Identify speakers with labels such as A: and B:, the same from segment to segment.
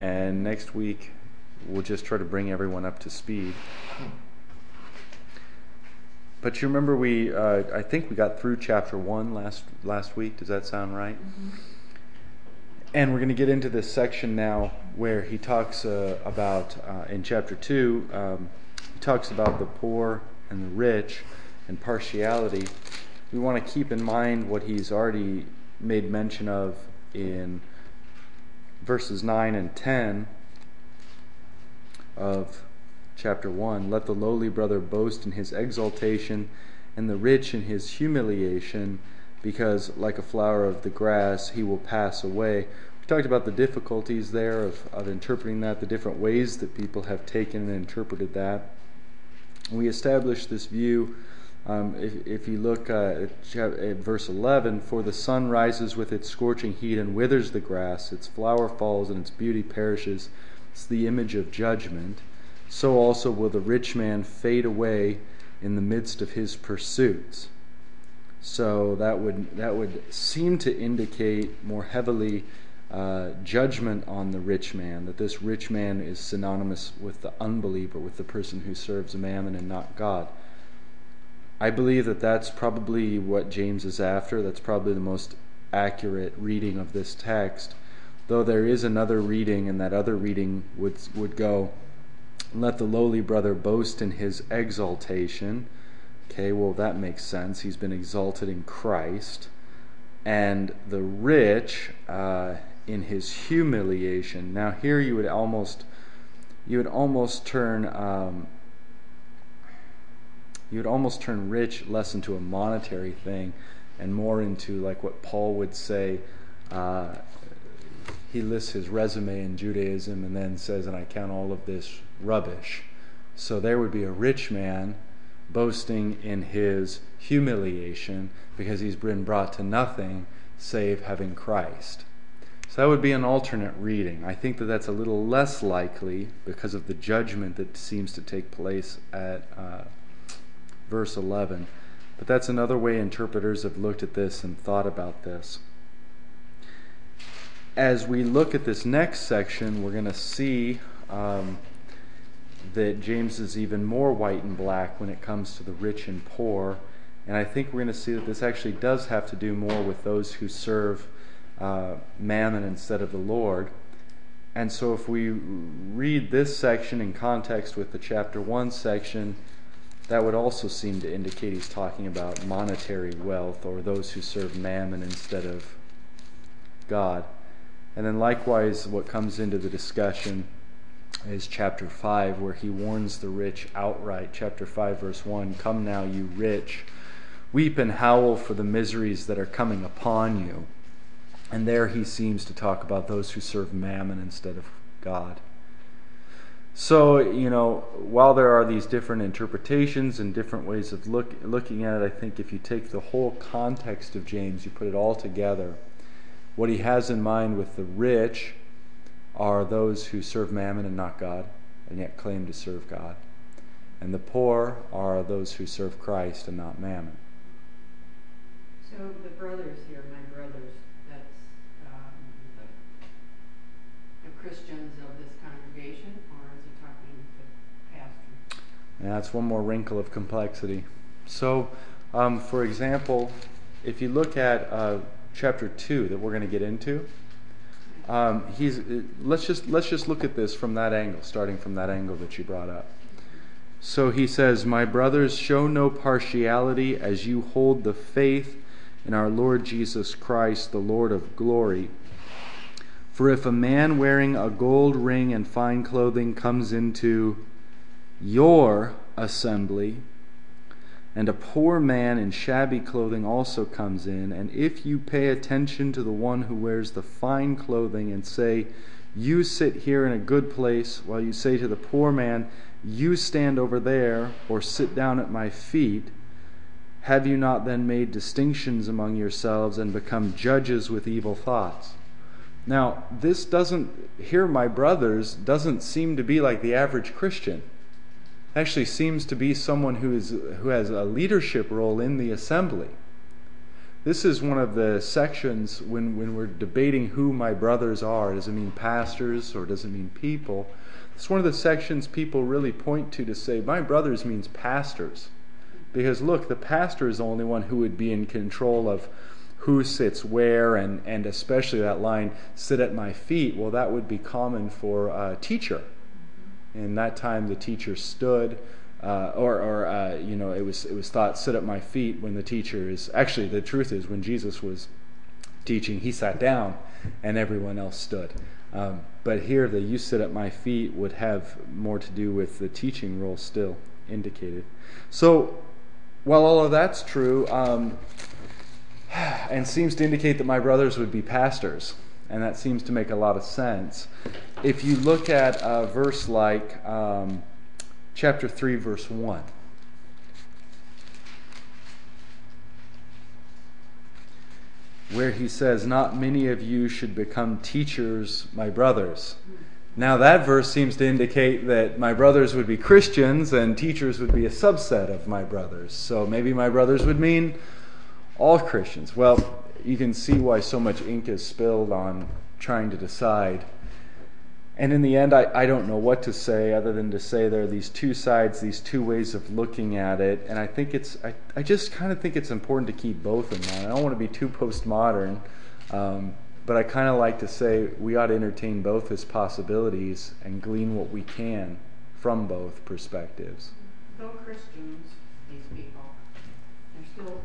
A: and next week we'll just try to bring everyone up to speed. But you remember we, uh, I think we got through chapter one last last week. Does that sound right? Mm-hmm. And we're going to get into this section now where he talks uh, about uh, in chapter two. Um, he talks about the poor and the rich and partiality. We want to keep in mind what he's already made mention of in verses 9 and 10 of chapter 1 Let the lowly brother boast in his exaltation, and the rich in his humiliation, because like a flower of the grass he will pass away. We talked about the difficulties there of, of interpreting that, the different ways that people have taken and interpreted that. We established this view um, if, if, you look uh, at, at, verse 11, for the sun rises with its scorching heat and withers the grass, its flower falls and its beauty perishes. It's the image of judgment. So also will the rich man fade away in the midst of his pursuits. So that would that would seem to indicate more heavily uh, judgment on the rich man. That this rich man is synonymous with the unbeliever, with the person who serves mammon and not God. I believe that that's probably what James is after. That's probably the most accurate reading of this text. Though there is another reading, and that other reading would, would go, Let the lowly brother boast in his exaltation. Okay, well, that makes sense. He's been exalted in Christ. And the rich uh, in his humiliation. Now, here you would almost. You would almost turn um, you would almost turn rich less into a monetary thing and more into like what Paul would say. Uh, he lists his resume in Judaism and then says, and I count all of this rubbish. So there would be a rich man boasting in his humiliation because he's been brought to nothing save having Christ. So that would be an alternate reading. I think that that's a little less likely because of the judgment that seems to take place at uh, verse 11. But that's another way interpreters have looked at this and thought about this. As we look at this next section, we're going to see um, that James is even more white and black when it comes to the rich and poor. And I think we're going to see that this actually does have to do more with those who serve uh, mammon instead of the Lord. And so if we read this section in context with the chapter 1 section, that would also seem to indicate he's talking about monetary wealth or those who serve mammon instead of God. And then, likewise, what comes into the discussion is chapter 5, where he warns the rich outright. Chapter 5, verse 1 Come now, you rich, weep and howl for the miseries that are coming upon you. And there he seems to talk about those who serve mammon instead of God. So, you know, while there are these different interpretations and different ways of look, looking at it, I think if you take the whole context of James, you put it all together, what he has in mind with the rich are those who serve mammon and not God, and yet claim to serve God. And the poor are those who serve Christ and not mammon.
B: So the brothers here, my brothers, that's um, the, the Christians of this congregation
A: and that's one more wrinkle of complexity. So, um, for example, if you look at uh, chapter two that we're going to get into, um, he's let's just let's just look at this from that angle, starting from that angle that you brought up. So he says, "My brothers, show no partiality as you hold the faith in our Lord Jesus Christ, the Lord of glory." For if a man wearing a gold ring and fine clothing comes into your assembly, and a poor man in shabby clothing also comes in, and if you pay attention to the one who wears the fine clothing and say, You sit here in a good place, while you say to the poor man, You stand over there, or sit down at my feet, have you not then made distinctions among yourselves and become judges with evil thoughts? Now, this doesn't, here, my brothers, doesn't seem to be like the average Christian actually seems to be someone who, is, who has a leadership role in the assembly. this is one of the sections when, when we're debating who my brothers are. Does it mean pastors or does it mean people? It's one of the sections people really point to to say, my brothers means pastors. Because look, the pastor is the only one who would be in control of who sits where, and, and especially that line, sit at my feet. Well, that would be common for a teacher. In that time, the teacher stood. Uh, or, or uh, you know, it was it was thought sit at my feet when the teacher is actually the truth is when Jesus was teaching, he sat down, and everyone else stood. Um, but here, the you sit at my feet would have more to do with the teaching role still indicated. So, while all of that's true, um, and seems to indicate that my brothers would be pastors, and that seems to make a lot of sense. If you look at a verse like um, chapter 3, verse 1. Where he says, Not many of you should become teachers, my brothers. Now, that verse seems to indicate that my brothers would be Christians and teachers would be a subset of my brothers. So maybe my brothers would mean all Christians. Well, you can see why so much ink is spilled on trying to decide. And in the end, I, I don't know what to say other than to say there are these two sides, these two ways of looking at it. And I think it's, I, I just kind of think it's important to keep both in mind. I don't want to be too postmodern, um, but I kind of like to say we ought to entertain both as possibilities and glean what we can from both perspectives.
B: Though Christians, these people, they're still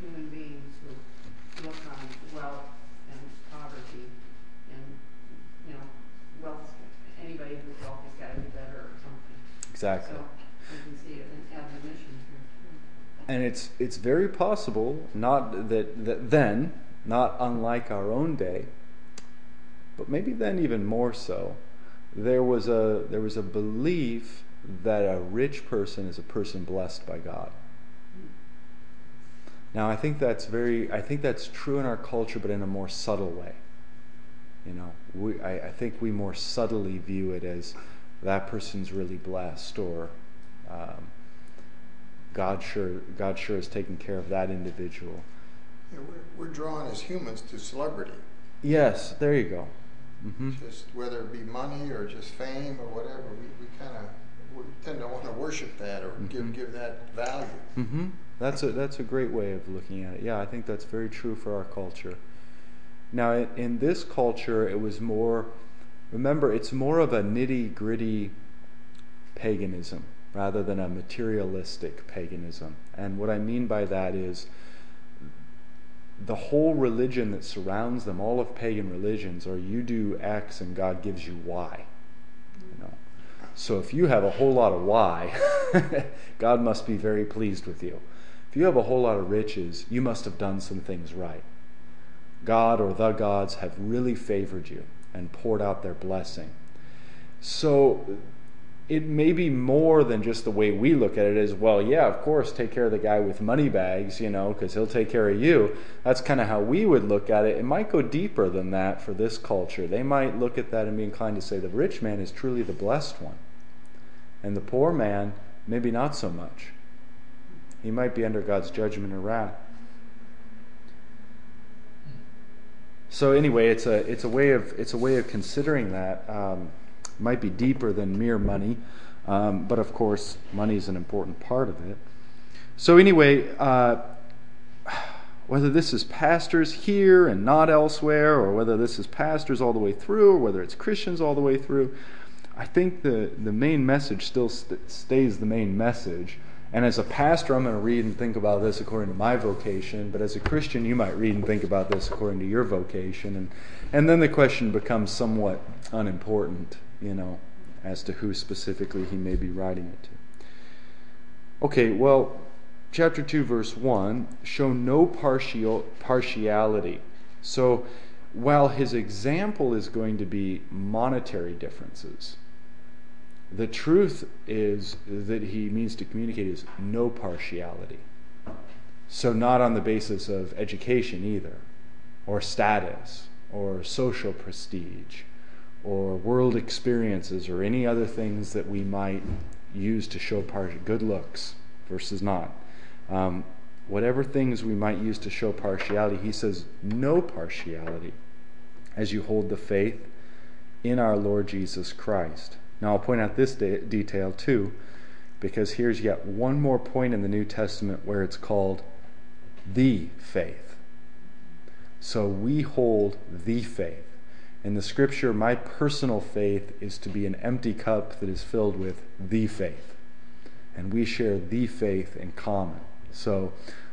B: human beings who look on wealth and poverty and, you know, wealth, anybody who's wealthy's got to be better or something.
A: Exactly.
B: So you can see it admonition here.
A: And it's it's very possible, not that, that then, not unlike our own day, but maybe then even more so, there was a there was a belief that a rich person is a person blessed by God. Hmm. Now I think that's very I think that's true in our culture, but in a more subtle way. You know, we I, I think we more subtly view it as that person's really blessed or um, God sure God sure is taking care of that individual.
C: Yeah, we're, we're drawn as humans to celebrity.
A: Yes, there you go. hmm
C: Just whether it be money or just fame or whatever, we, we kind of we tend to want to worship that or
A: Mhm.
C: give give that value.
A: hmm That's a that's a great way of looking at it. Yeah, I think that's very true for our culture. Now, in, in this culture, it was more. Remember, it's more of a nitty gritty paganism rather than a materialistic paganism. And what I mean by that is the whole religion that surrounds them, all of pagan religions, are you do X and God gives you Y. You know. So if you have a whole lot of Y, God must be very pleased with you. If you have a whole lot of riches, you must have done some things right. God or the gods have really favored you and poured out their blessing. So it may be more than just the way we look at it as well yeah of course take care of the guy with money bags you know because he'll take care of you. That's kind of how we would look at it. It might go deeper than that for this culture. They might look at that and be inclined to say the rich man is truly the blessed one and the poor man maybe not so much. He might be under god's judgment or wrath so anyway it's a it's a way of it's a way of considering that um, might be deeper than mere money, um, but of course, money is an important part of it. So, anyway, uh, whether this is pastors here and not elsewhere, or whether this is pastors all the way through, or whether it's Christians all the way through, I think the, the main message still st- stays the main message. And as a pastor, I'm going to read and think about this according to my vocation. But as a Christian, you might read and think about this according to your vocation. And, and then the question becomes somewhat unimportant, you know, as to who specifically he may be writing it to. Okay, well, chapter 2, verse 1 show no partial, partiality. So while his example is going to be monetary differences, the truth is that he means to communicate is no partiality. So, not on the basis of education either, or status, or social prestige, or world experiences, or any other things that we might use to show good looks versus not. Um, whatever things we might use to show partiality, he says no partiality as you hold the faith in our Lord Jesus Christ. Now, I'll point out this de- detail too, because here's yet one more point in the New Testament where it's called the faith. So we hold the faith. In the scripture, my personal faith is to be an empty cup that is filled with the faith. And we share the faith in common. So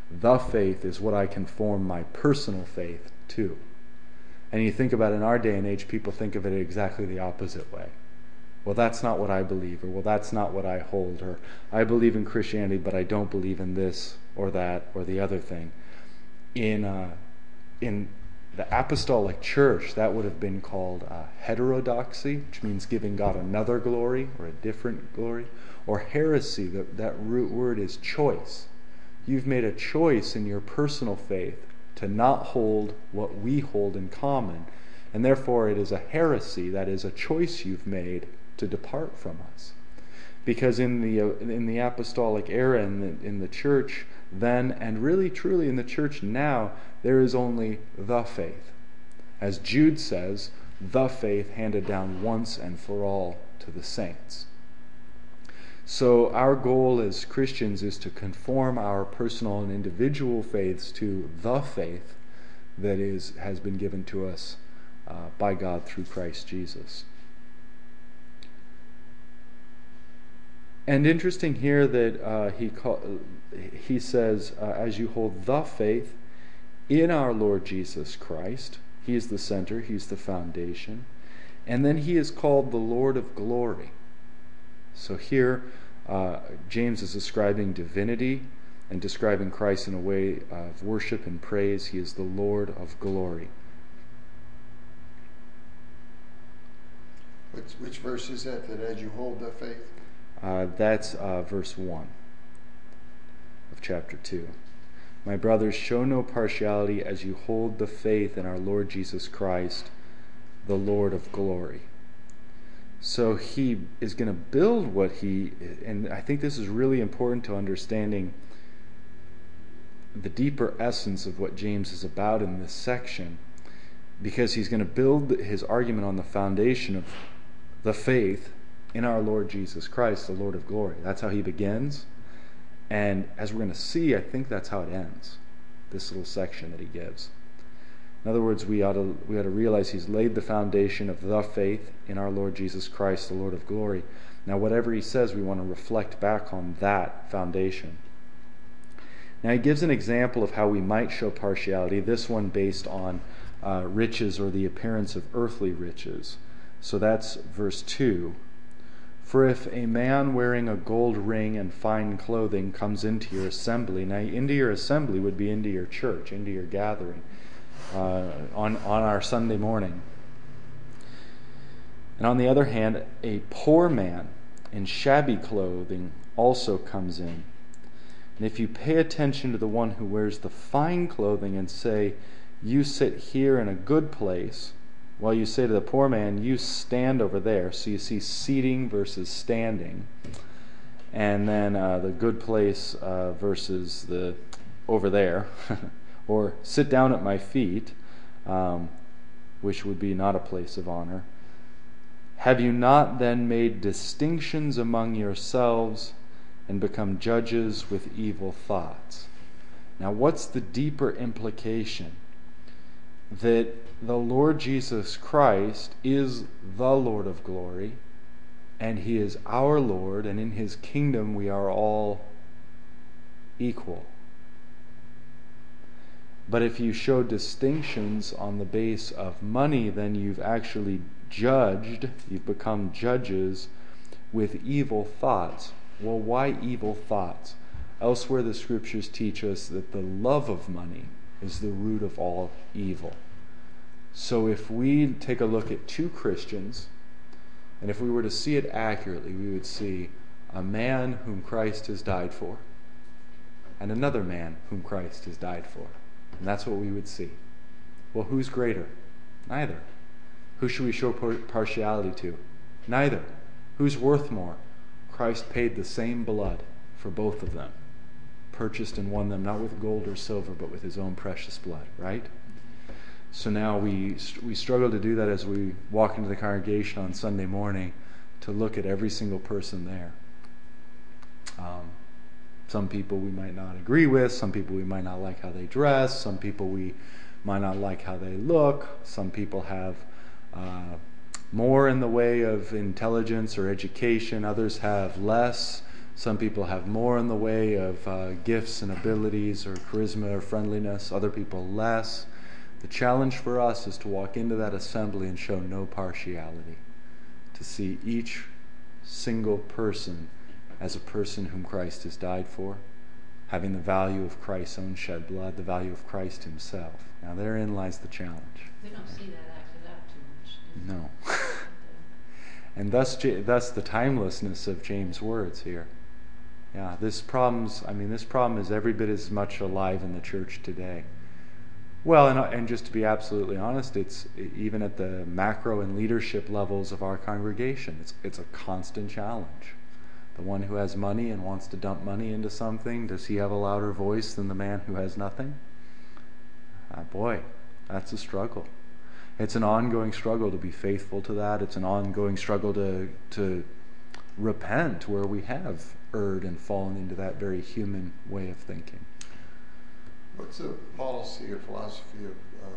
A: the faith is what I conform my personal faith to. And you think about it in our day and age, people think of it exactly the opposite way. Well, that's not what I believe, or well, that's not what I hold, or I believe in Christianity, but I don't believe in this or that or the other thing. In uh, in the apostolic church, that would have been called uh, heterodoxy, which means giving God another glory or a different glory, or heresy. That, that root word is choice. You've made a choice in your personal faith to not hold what we hold in common, and therefore it is a heresy, that is, a choice you've made to depart from us. Because in the, uh, in the apostolic era, in the, in the church then, and really truly in the church now, there is only the faith. As Jude says, the faith handed down once and for all to the saints. So, our goal as Christians is to conform our personal and individual faiths to the faith that is, has been given to us uh, by God through Christ Jesus. And interesting here that uh, he, call, he says, uh, as you hold the faith in our Lord Jesus Christ, He is the center, He's the foundation. And then He is called the Lord of glory. So here, uh, James is describing divinity and describing Christ in a way of worship and praise. He is the Lord of glory.
C: Which, which verse is that, that as you hold the faith?
A: Uh, that's uh, verse 1 of chapter 2. My brothers, show no partiality as you hold the faith in our Lord Jesus Christ, the Lord of glory. So he is going to build what he, and I think this is really important to understanding the deeper essence of what James is about in this section, because he's going to build his argument on the foundation of the faith in our Lord Jesus Christ, the Lord of glory. That's how he begins. And as we're going to see, I think that's how it ends, this little section that he gives. In other words, we ought to, we ought to realize he's laid the foundation of the faith in our Lord Jesus Christ, the Lord of glory. Now, whatever he says, we want to reflect back on that foundation. Now, he gives an example of how we might show partiality, this one based on uh, riches or the appearance of earthly riches. So that's verse 2. For if a man wearing a gold ring and fine clothing comes into your assembly, now into your assembly would be into your church, into your gathering uh, on, on our Sunday morning. And on the other hand, a poor man in shabby clothing also comes in. And if you pay attention to the one who wears the fine clothing and say, You sit here in a good place, while you say to the poor man, You stand over there. So you see seating versus standing. And then uh, the good place uh, versus the over there. or sit down at my feet, um, which would be not a place of honor. Have you not then made distinctions among yourselves and become judges with evil thoughts? Now, what's the deeper implication? That the Lord Jesus Christ is the Lord of glory, and He is our Lord, and in His kingdom we are all equal. But if you show distinctions on the base of money, then you've actually judged, you've become judges with evil thoughts. Well, why evil thoughts? Elsewhere, the scriptures teach us that the love of money is the root of all evil. So if we take a look at two Christians, and if we were to see it accurately, we would see a man whom Christ has died for, and another man whom Christ has died for. And that's what we would see. Well, who's greater? Neither. Who should we show partiality to? Neither. Who's worth more? Christ paid the same blood for both of them. Purchased and won them not with gold or silver, but with his own precious blood, right? So now we, we struggle to do that as we walk into the congregation on Sunday morning to look at every single person there. Um, some people we might not agree with, some people we might not like how they dress, some people we might not like how they look, some people have uh, more in the way of intelligence or education, others have less. Some people have more in the way of uh, gifts and abilities or charisma or friendliness, other people less. The challenge for us is to walk into that assembly and show no partiality, to see each single person as a person whom Christ has died for, having the value of Christ's own shed blood, the value of Christ himself. Now, therein lies the challenge.
D: We don't see that acted out too much.
A: No. And thus, thus the timelessness of James' words here. Yeah, this problem's, I mean, this problem is every bit as much alive in the church today. Well, and, and just to be absolutely honest, it's even at the macro and leadership levels of our congregation, it's, it's a constant challenge. The one who has money and wants to dump money into something, does he have a louder voice than the man who has nothing? Ah, boy, that's a struggle. It's an ongoing struggle to be faithful to that. It's an ongoing struggle to to repent where we have erred and fallen into that very human way of thinking.
C: What's the policy or philosophy of uh,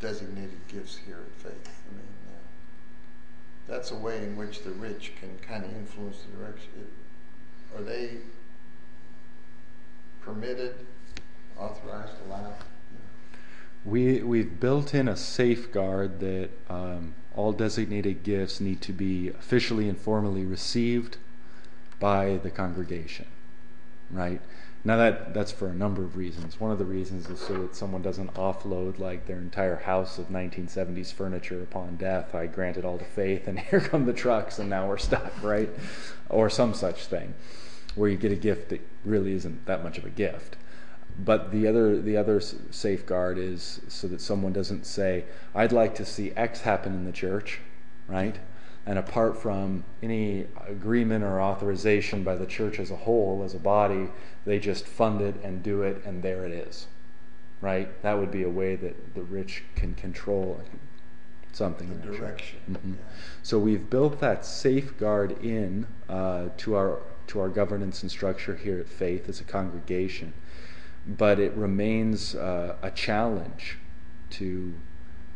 C: designated gifts here at Faith? I mean, uh, that's a way in which the rich can kind of influence the direction. It- Are they permitted, authorized, allowed?
A: We we've built in a safeguard that um, all designated gifts need to be officially and formally received by the congregation, right? Now that that's for a number of reasons. One of the reasons is so that someone doesn't offload like their entire house of 1970s furniture upon death. I grant it all to faith, and here come the trucks, and now we're stuck, right? Or some such thing, where you get a gift that really isn't that much of a gift. But the other the other safeguard is so that someone doesn't say, "I'd like to see X happen in the church," right? And apart from any agreement or authorization by the church as a whole, as a body, they just fund it and do it, and there it is, right? That would be a way that the rich can control something. in
C: The direction.
A: Mhm.
C: yeah.
A: So we've built that safeguard in uh, to our to our governance and structure here at Faith as a congregation, but it remains uh, a challenge to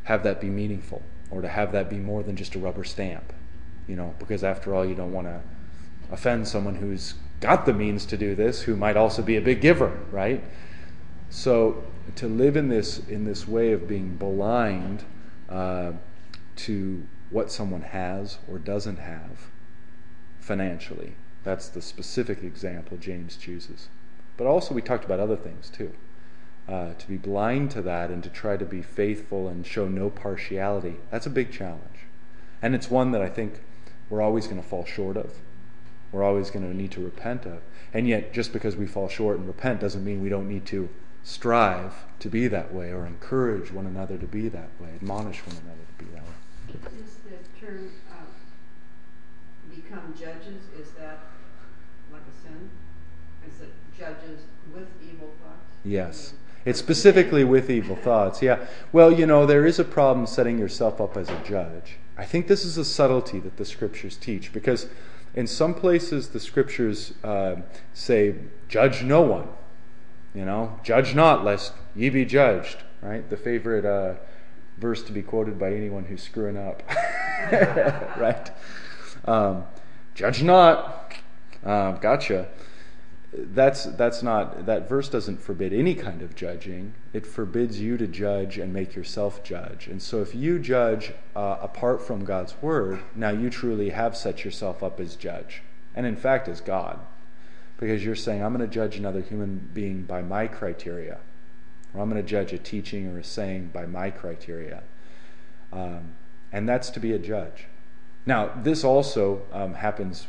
A: have that be meaningful or to have that be more than just a rubber stamp, you know, because after all, you don't want to offend someone who's got the means to do this, who might also be a big giver, right? So to live in this in this way of being blind uh, to what someone has or doesn't have financially, that's the specific example James chooses. But also, we talked about other things too. Uh, to be blind to that and to try to be faithful and show no partiality, that's a big challenge. And it's one that I think we're always going to fall short of. We're always going to need to repent of. And yet, just because we fall short and repent doesn't mean we don't need to strive to be that way or encourage one another to be that way, admonish one another to be that way.
B: Is the term, uh, become judges, is that like a sin? Is it judges with evil thoughts?
A: Yes. It's specifically with evil thoughts. Yeah. Well, you know, there is a problem setting yourself up as a judge. I think this is a subtlety that the scriptures teach because in some places the scriptures uh, say, judge no one. You know, judge not lest ye be judged, right? The favorite uh, verse to be quoted by anyone who's screwing up, right? Um, judge not. Uh, gotcha that's that's not that verse doesn't forbid any kind of judging. It forbids you to judge and make yourself judge. And so if you judge uh, apart from god's word now you truly have set yourself up as judge and in fact as god. Because you're saying i'm going to judge another human being by my criteria or i'm going to judge a teaching or a saying by my criteria. Um, and that's to be a judge. Now this also um, happens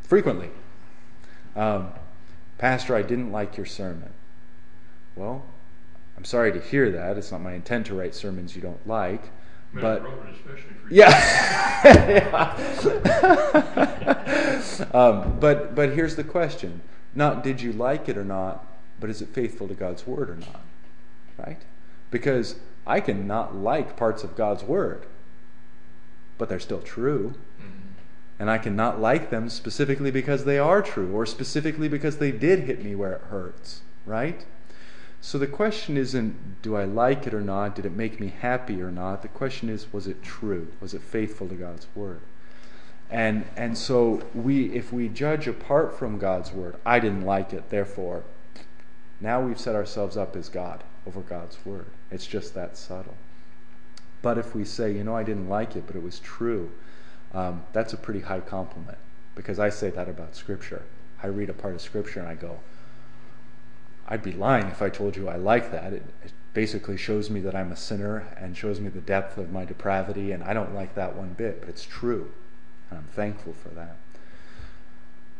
A: frequently. Um, Pastor, I didn't like your sermon. Well, I'm sorry to hear that. It's not my intent to write sermons you don't like.
E: Man,
A: But
E: I wrote it especially for you.
A: yeah. Um, but but here's the question: not did you like it or not, but is it faithful to God's word or not? Right? Because I can not like parts of God's word, but they're still true. And I cannot like them specifically because they are true or specifically because they did hit me where it hurts, right? So the question isn't do I like it or not? Did it make me happy or not? The question is was it true? Was it faithful to God's word? And and so we if we judge apart from God's word, I didn't like it, therefore now we've set ourselves up as God over God's word. It's just that subtle. But if we say, you know, I didn't like it, but it was true, um, that's a pretty high compliment because I say that about Scripture. I read a part of Scripture and I go, I'd be lying if I told you I like that. It, it basically shows me that I'm a sinner and shows me the depth of my depravity, and I don't like that one bit, but it's true. And I'm thankful for that.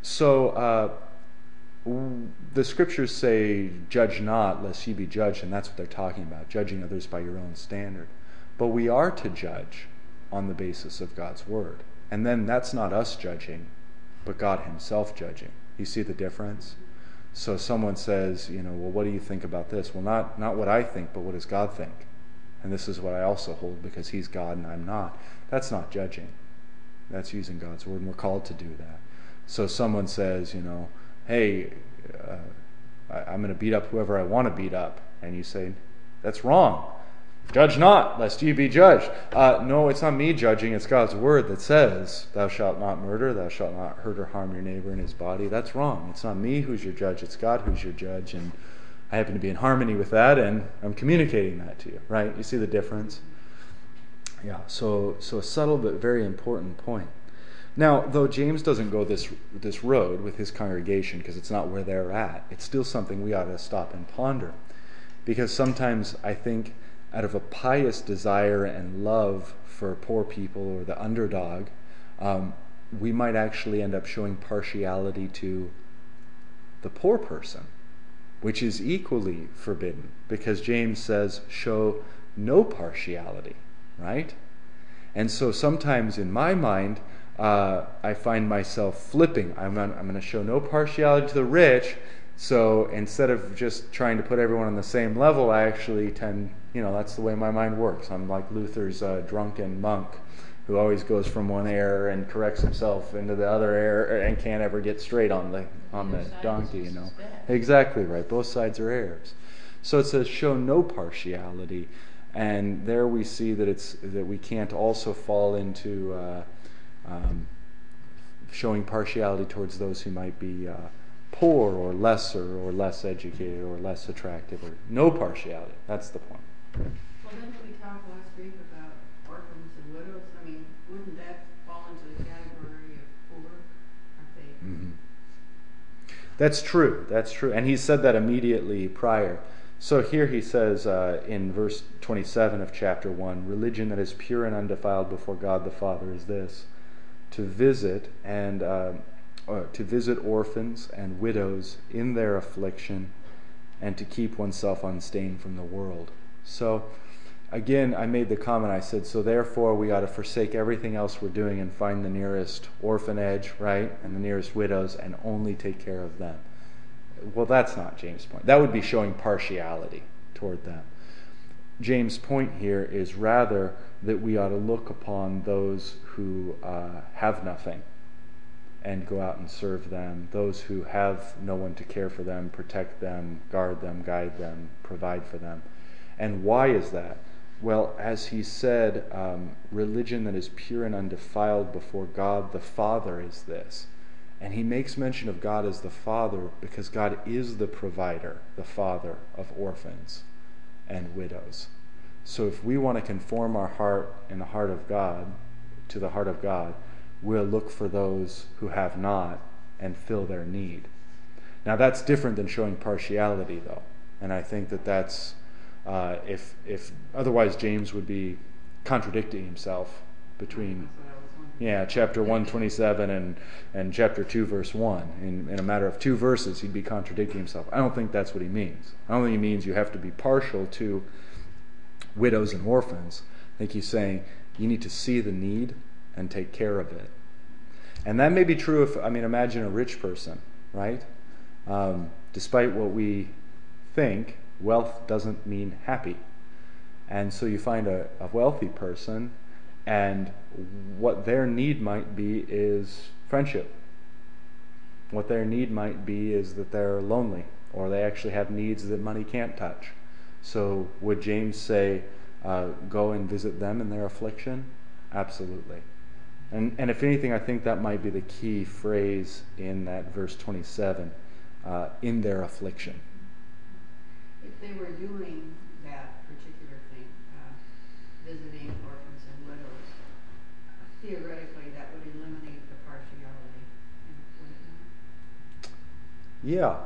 A: So, uh, the scriptures say, Judge not, lest ye be judged, and that's what they're talking about, judging others by your own standard. But we are to judge on the basis of God's word. And then that's not us judging, but God Himself judging. You see the difference? So someone says, you know, well, what do you think about this? Well, not, not what I think, but what does God think? And this is what I also hold because He's God and I'm not. That's not judging. That's using God's word, and we're called to do that. So someone says, you know, hey, uh, I, I'm going to beat up whoever I want to beat up. And you say, that's wrong. Judge not, lest ye be judged. Uh, no, it's not me judging. It's God's word that says, Thou shalt not murder, thou shalt not hurt or harm your neighbor in his body. That's wrong. It's not me who's your judge, it's God who's your judge. And I happen to be in harmony with that, and I'm communicating that to you, right? You see the difference? Yeah, so, so a subtle but very important point. Now, though James doesn't go this, this road with his congregation because it's not where they're at, it's still something we ought to stop and ponder. Because sometimes I think out of a pious desire and love for poor people or the underdog, um, we might actually end up showing partiality to the poor person, which is equally forbidden because James says, show no partiality, right? And so sometimes in my mind, uh, I find myself flipping. I'm, I'm going to show no partiality to the rich. So instead of just trying to put everyone on the same level, I actually tend you know, that's the way my mind works. I'm like Luther's uh, drunken monk who always goes from one error and corrects himself into the other error and can't ever get straight on the on the donkey, you know. Exactly right. Both sides are errors. So it says show no partiality, and there we see that it's that we can't also fall into uh, um, showing partiality towards those who might be. Uh, poor or lesser or less educated or less attractive or no partiality. That's the point.
B: Well, didn't we talk last week about orphans and widows? I mean, wouldn't that fall into the category of poor? They?
A: Mm-hmm. That's true. That's true. And he said that immediately prior. So here he says uh, in verse 27 of chapter 1 religion that is pure and undefiled before God the Father is this to visit and uh, uh, to visit orphans and widows in their affliction and to keep oneself unstained from the world. So, again, I made the comment I said, so therefore we ought to forsake everything else we're doing and find the nearest orphanage, right, and the nearest widows and only take care of them. Well, that's not James' point. That would be showing partiality toward them. James' point here is rather that we ought to look upon those who uh, have nothing and go out and serve them. Those who have no one to care for them, protect them, guard them, guide them, provide for them. And why is that? Well, as he said, um, religion that is pure and undefiled before God the Father is this. And he makes mention of God as the Father because God is the provider, the Father of orphans and widows. So if we want to conform our heart and the heart of God to the heart of God, we'll look for those who have not and fill their need. Now that's different than showing partiality, though. And I think that that's uh, if if otherwise James would be contradicting himself between yeah chapter 127 and and chapter 2 verse 1 in, in a matter of two verses he'd be contradicting himself. I don't think that's what he means. I don't think he means you have to be partial to widows and orphans. I think he's saying you need to see the need and take care of it And that may be true if, I mean, imagine a rich person, right? Um, despite what we think, wealth doesn't mean happy. And so you find a, a wealthy person, and what their need might be is friendship. What their need might be is that they're lonely, or they actually have needs that money can't touch. So, would James say, uh, go and visit them in their affliction? Absolutely. And, and if anything, I think that might be the key phrase in that verse 27 uh, in their affliction.
B: If they were doing that particular thing, uh, visiting orphans and widows, theoretically that would eliminate the partiality, it?
A: Yeah,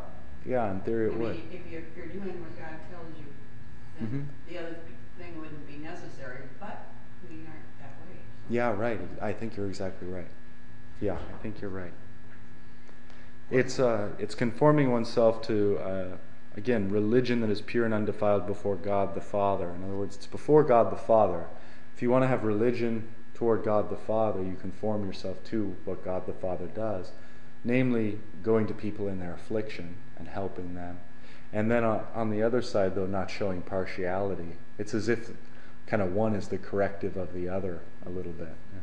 A: yeah, in theory it
B: I
A: would.
B: mean, if you're, if you're doing what God tells you, then
A: Mhm.
B: the other thing wouldn't be necessary, but we aren't that way. so.
A: Yeah, right. I think you're exactly right. Yeah, I think you're right. It's uh, it's conforming oneself to uh, again religion that is pure and undefiled before God the Father. In other words, it's before God the Father. If you want to have religion toward God the Father, you conform yourself to what God the Father does, namely going to people in their affliction and helping them. And then on, on the other side, though, not showing partiality. It's as if kind of one is the corrective of the other a little bit. Yeah.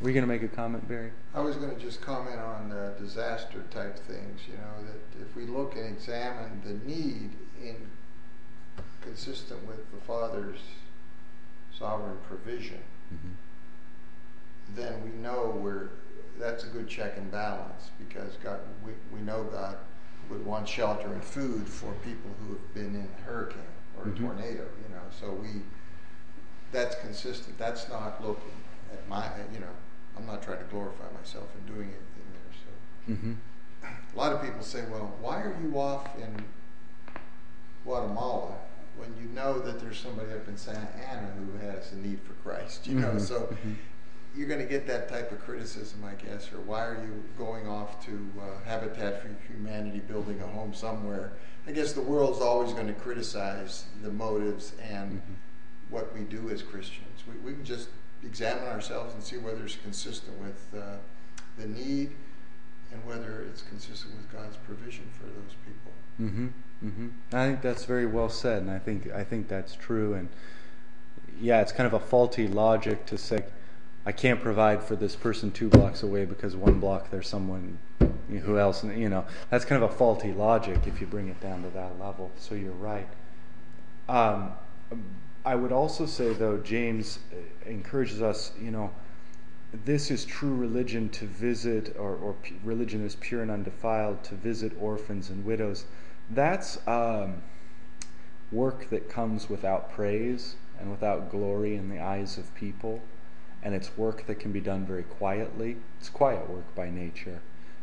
A: Were you going to make a comment, Barry?
C: I was going to just comment on uh, disaster type things, you know, that if we look and examine the need in consistent with the Father's sovereign provision,
A: Mm-hmm.
C: then we know we're that's a good check and balance because God, we, we know God would want shelter and food for people who have been in a hurricane or a
A: Mhm.
C: tornado, you know. So we that's consistent. That's not looking at my, you know, I'm not trying to glorify myself in doing anything there. So
A: Mm-hmm.
C: a lot of people say, well, why are you off in Guatemala when you know that there's somebody up in Santa Ana who has a need for Christ? You know,
A: Mhm,
C: so
A: mhm.
C: you're going to get that type of criticism, I guess, or why are you going off to uh, Habitat for Humanity building a home somewhere? I guess the world's always going to criticize the motives and
A: Mhm.
C: What we do as Christians. We, we can just examine ourselves and see whether it's consistent with uh, the need and whether it's consistent with God's provision for those people.
A: Mm-hmm. Mm-hmm. I think that's very well said, and I think I think that's true. And yeah, it's kind of a faulty logic to say I can't provide for this person two blocks away because one block there's someone who else. You know, that's kind of a faulty logic if you bring it down to that level. So you're right. Um, I would also say though, James uh, encourages us. You know, this is true religion to visit, or, or religion is pure and undefiled to visit orphans and widows. That's um, work that comes without praise and without glory in the eyes of people. And it's work that can be done very quietly. It's quiet work by nature.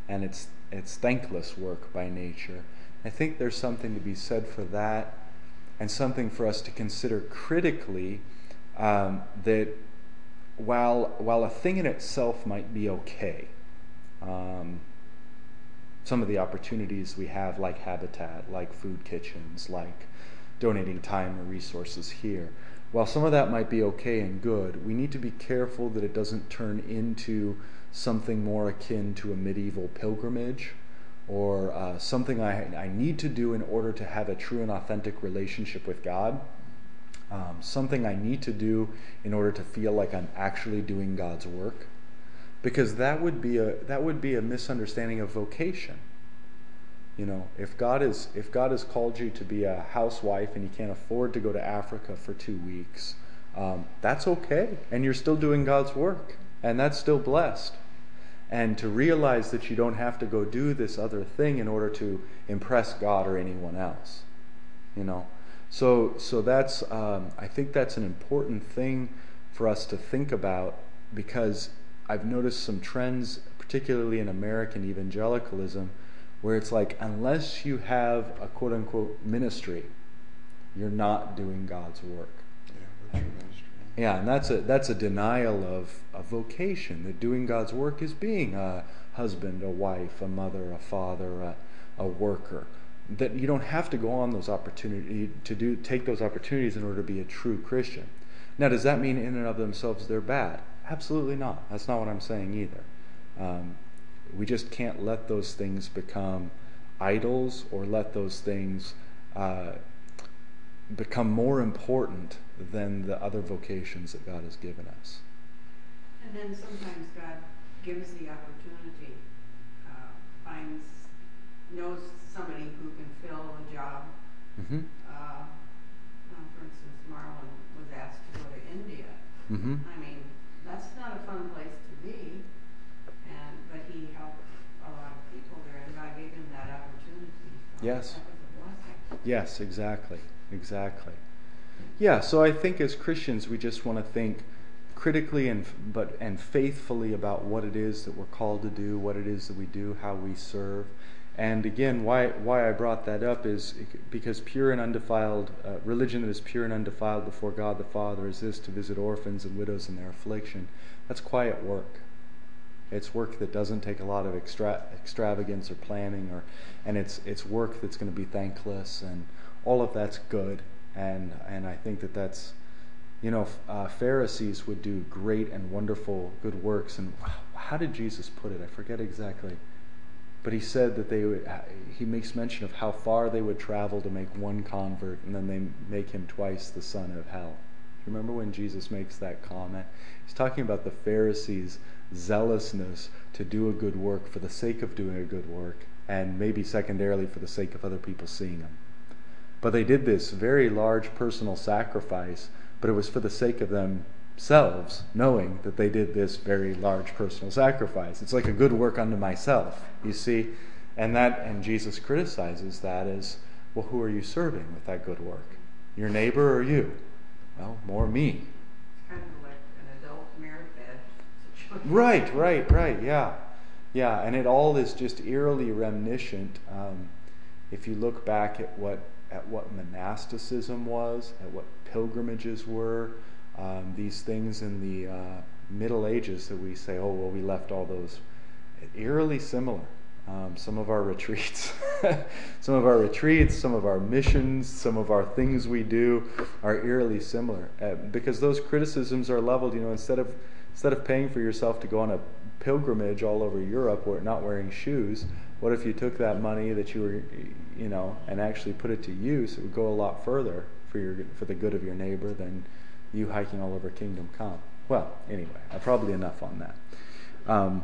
A: And it's, it's thankless work by nature. I think there's something to be said for that, and something for us to consider critically um, that while, while a thing in itself might be okay, um, some of the opportunities we have, like Habitat, like food kitchens, like donating time or resources here, while some of that might be okay and good, we need to be careful that it doesn't turn into something more akin to a medieval pilgrimage or uh, something I, I need to do in order to have a true and authentic relationship with God. Um, something I need to do in order to feel like I'm actually doing God's work, because that would be a that would be a misunderstanding of vocation. You know, if God is if God has called you to be a housewife and you can't afford to go to Africa for two weeks, um, that's okay, and you're still doing God's work, and that's still blessed. And to realize that you don't have to go do this other thing in order to impress God or anyone else, you know. So, so that's um, I think that's an important thing for us to think about because I've noticed some trends, particularly in American evangelicalism, where it's like unless you have a quote unquote ministry, you're not doing God's work.
C: Yeah.
A: Yeah, and that's a that's a denial of a vocation. That doing God's work is being a husband, a wife, a mother, a father, a, a worker. That you don't have to go on those opportunities to do take those opportunities in order to be a true Christian. Now, does that mean in and of themselves they're bad? Absolutely not. That's not what I'm saying either. Um, we just can't let those things become idols or let those things uh, become more important than the other vocations that God has given us.
B: And then sometimes God gives the opportunity, uh, finds, knows somebody who can fill a job.
A: Mm-hmm.
B: Uh, uh, for instance, Marlon was asked to go to India.
A: Mm-hmm.
B: I mean, that's not a fun place to be, and but he helped a lot of people there, and God gave him that opportunity. So
A: Yes.
B: that was a blessing.
A: Yes, exactly. Exactly. Yeah, so I think as Christians we just want to think critically and but and faithfully about what it is that we're called to do, what it is that we do, how we serve. And again, why why I brought that up is because pure and undefiled uh, religion that is pure and undefiled before God the Father is this to visit orphans and widows in their affliction. That's quiet work. It's work that doesn't take a lot of extra, extravagance or planning, or and it's it's work that's going to be thankless, and all of that's good. And and I think that that's, you know, uh, Pharisees would do great and wonderful good works. And how did Jesus put it? I forget exactly, but he said that they would. He makes mention of how far they would travel to make one convert, and then they make him twice the son of hell. Remember when Jesus makes that comment? He's talking about the Pharisees' zealousness to do a good work for the sake of doing a good work, and maybe secondarily for the sake of other people seeing them. But they did this very large personal sacrifice, but it was for the sake of themselves, knowing that they did this very large personal sacrifice. It's like a good work unto myself, you see? And that and Jesus criticizes that as, well, who are you serving with that good work? Your neighbor or you? Well, more me.
B: It's kind of like an adult merit badge situation.
A: Right, right, right. Yeah, yeah. And it all is just eerily reminiscent. Um, if you look back at what at what monasticism was, at what pilgrimages were, um, these things in the uh, Middle Ages that we say, oh well, we left all those. Eerily similar. Um, some of our retreats, some of our retreats, some of our missions, some of our things we do are eerily similar uh, because those criticisms are leveled. You know, instead of instead of paying for yourself to go on a pilgrimage all over Europe or not wearing shoes, what if you took that money that you were, you know, and actually put it to use? It would go a lot further for your for the good of your neighbor than you hiking all over Kingdom Come. Well, anyway, probably enough on that. Um,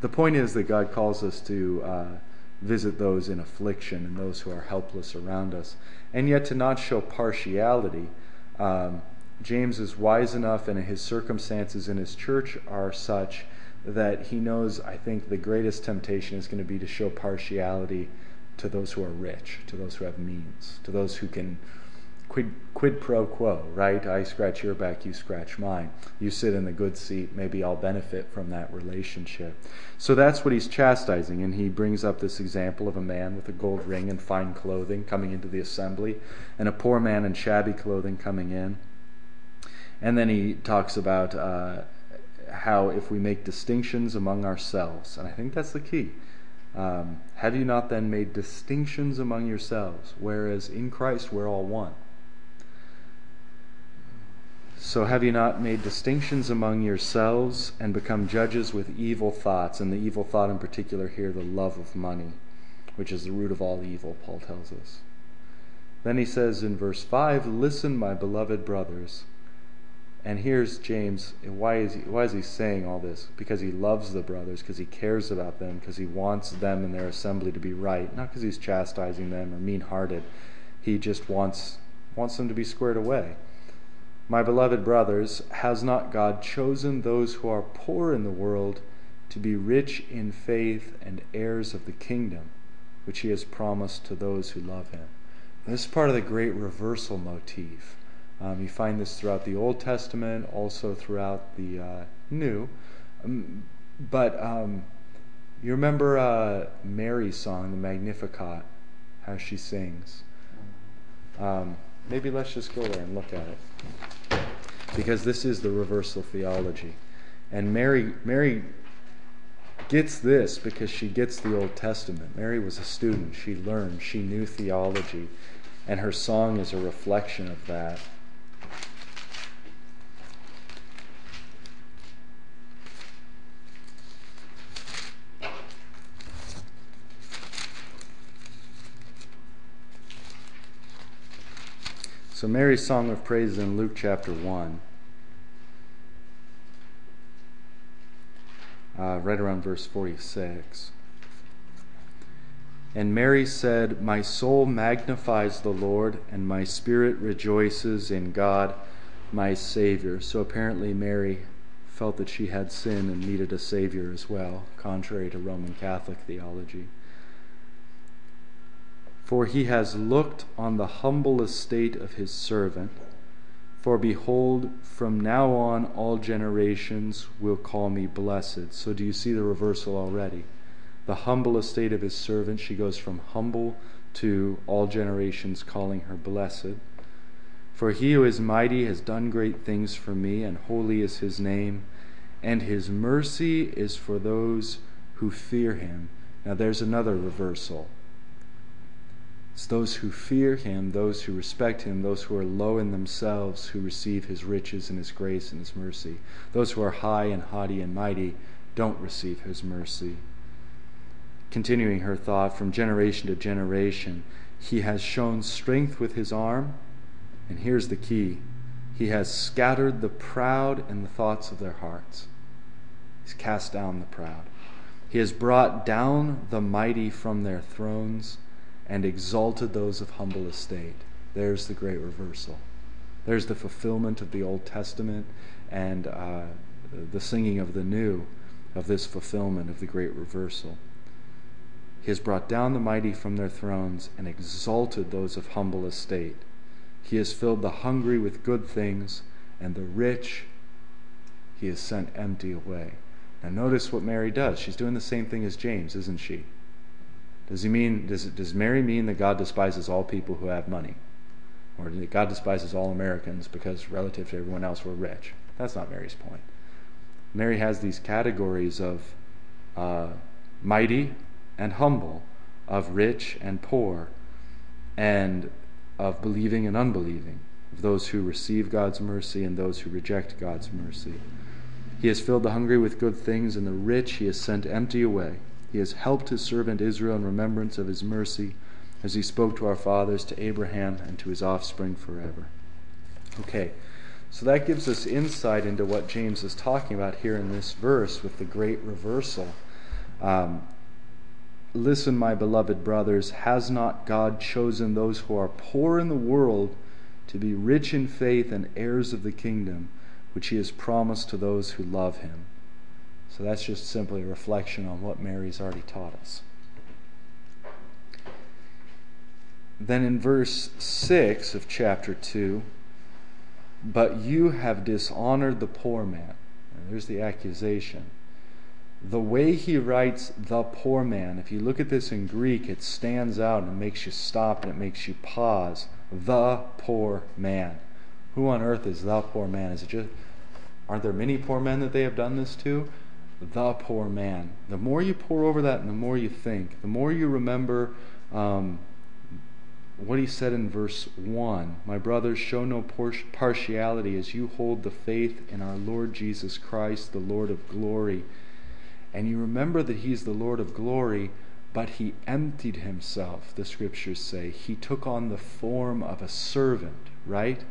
A: the point is that God calls us to uh, visit those in affliction and those who are helpless around us, and yet to not show partiality. Um, James is wise enough, and his circumstances in his church are such that he knows, I think, the greatest temptation is going to be to show partiality to those who are rich, to those who have means, to those who can quid, quid pro quo, right? I scratch your back, you scratch mine. You sit in the good seat, maybe I'll benefit from that relationship. So that's what he's chastising, and he brings up this example of a man with a gold ring and fine clothing coming into the assembly, and a poor man in shabby clothing coming in. And then he talks about uh, how if we make distinctions among ourselves, and I think that's the key. Um, have you not then made distinctions among yourselves, whereas in Christ we're all one? So have you not made distinctions among yourselves and become judges with evil thoughts? And the evil thought in particular here, the love of money, which is the root of all evil, Paul tells us. Then he says in verse 5 Listen, my beloved brothers. And here's James. Why is he, why is he saying all this? Because he loves the brothers, because he cares about them, because he wants them and their assembly to be right. Not because he's chastising them or mean hearted. He just wants, wants them to be squared away. My beloved brothers, has not God chosen those who are poor in the world to be rich in faith and heirs of the kingdom, which he has promised to those who love him? This is part of the great reversal motif. Um, you find this throughout the Old Testament, also throughout the uh, New. Um, but um, you remember uh, Mary's song, the Magnificat, how she sings. Um, maybe let's just go there and look at it. Because this is the reversal theology. And Mary, Mary gets this because she gets the Old Testament. Mary was a student. She learned. She knew theology. And her song is a reflection of that. So, Mary's song of praise is in Luke chapter 1. Uh, right around verse 46. And Mary said, My soul magnifies the Lord, and my spirit rejoices in God, my Savior. So apparently, Mary felt that she had sin and needed a Savior as well, contrary to Roman Catholic theology. For he has looked on the humble estate of his servant. For behold, from now on all generations will call me blessed. So do you see the reversal already? The humble estate of his servant, she goes from humble to all generations calling her blessed. For he who is mighty has done great things for me, and holy is his name, and his mercy is for those who fear him. Now there's another reversal. It's those who fear him, those who respect him, those who are low in themselves who receive his riches and his grace and his mercy. Those who are high and haughty and mighty don't receive his mercy. Continuing her thought from generation to generation, he has shown strength with his arm, and here's the key he has scattered the proud in the thoughts of their hearts. He's cast down the proud. He has brought down the mighty from their thrones and exalted those of humble estate. There's the great reversal. There's the fulfillment of the Old Testament and uh, the singing of the new of this fulfillment of the great reversal. He has brought down the mighty from their thrones and exalted those of humble estate. He has filled the hungry with good things, and the rich he has sent empty away. Now, notice what Mary does. She's doing the same thing as James, isn't she? Does he mean does does Mary mean that God despises all people who have money, or that God despises all Americans because relative to everyone else we're rich? That's not Mary's point. Mary has these categories of uh, mighty and humble, of rich and poor, and of believing and unbelieving, of those who receive God's mercy and those who reject God's mercy. He has filled the hungry with good things, and the rich he has sent empty away. He has helped his servant Israel in remembrance of his mercy, as he spoke to our fathers, to Abraham, and to his offspring forever. Okay, so that gives us insight into what James is talking about here in this verse with the great reversal. Um, Listen, my beloved brothers, has not God chosen those who are poor in the world to be rich in faith and heirs of the kingdom, which he has promised to those who love him? So that's just simply a reflection on what Mary's already taught us. Then in verse 6 of chapter 2, but you have dishonored the poor man. And there's the accusation. The way he writes the poor man, if you look at this in Greek, it stands out and it makes you stop and it makes you pause. The poor man. Who on earth is the poor man? Is it just aren't there many poor men that they have done this to? The poor man. The more you pore over that and the more you think, the more you remember um, what he said in verse 1 My brothers, show no partiality as you hold the faith in our Lord Jesus Christ, the Lord of glory. And you remember that he's the Lord of glory, but he emptied himself, the scriptures say. He took on the form of a servant, right?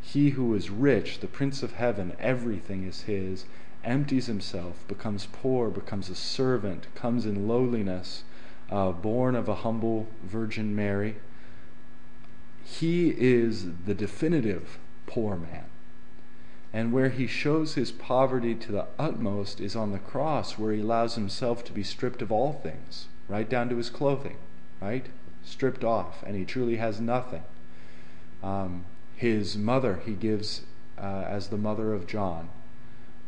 A: He who is rich, the Prince of Heaven, everything is his empties himself, becomes poor, becomes a servant, comes in lowliness, uh, born of a humble Virgin Mary. He is the definitive poor man. And where he shows his poverty to the utmost is on the cross, where he allows himself to be stripped of all things, right down to his clothing, right? Stripped off, and he truly has nothing. Um, his mother he gives uh, as the mother of John.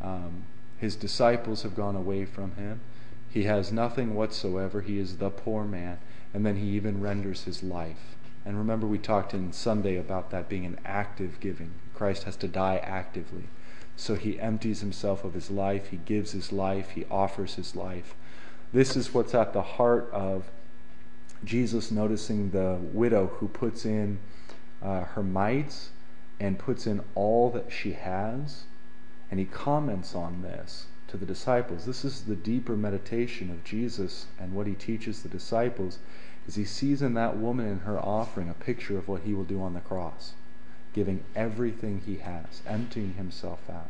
A: Um, his disciples have gone away from him. He has nothing whatsoever. He is the poor man. And then he even renders his life. And remember, we talked in Sunday about that being an active giving. Christ has to die actively. So he empties himself of his life. He gives his life. He offers his life. This is what's at the heart of Jesus noticing the widow who puts in uh, her mites and puts in all that she has and he comments on this to the disciples. This is the deeper meditation of Jesus and what he teaches the disciples is he sees in that woman and her offering a picture of what he will do on the cross. giving everything he has, emptying himself out.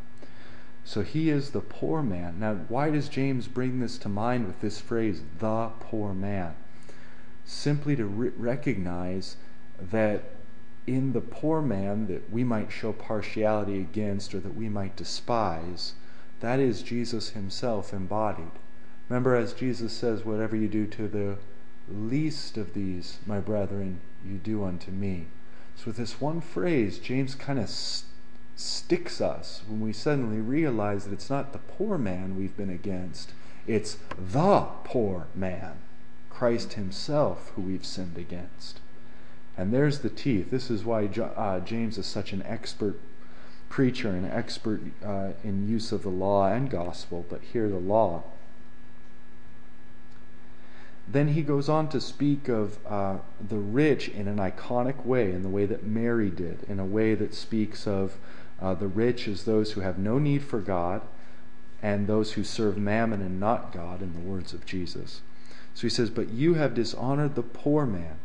A: So he is the poor man. Now, why does James bring this to mind with this phrase, the poor man? Simply to re- recognize that in the poor man that we might show partiality against or that we might despise, that is Jesus himself embodied. Remember, as Jesus says, whatever you do to the least of these, my brethren, you do unto me. So, with this one phrase, James kind of st- sticks us when we suddenly realize that it's not the poor man we've been against, it's the poor man, Christ Himself, who we've sinned against. And there's the teeth. This is why uh, James is such an expert preacher, an expert uh, in use of the law and gospel, but here the law. Then he goes on to speak of uh, the rich in an iconic way, in the way that Mary did, in a way that speaks of uh, the rich as those who have no need for God and those who serve mammon and not God, in the words of Jesus. So he says, But you have dishonored the poor man.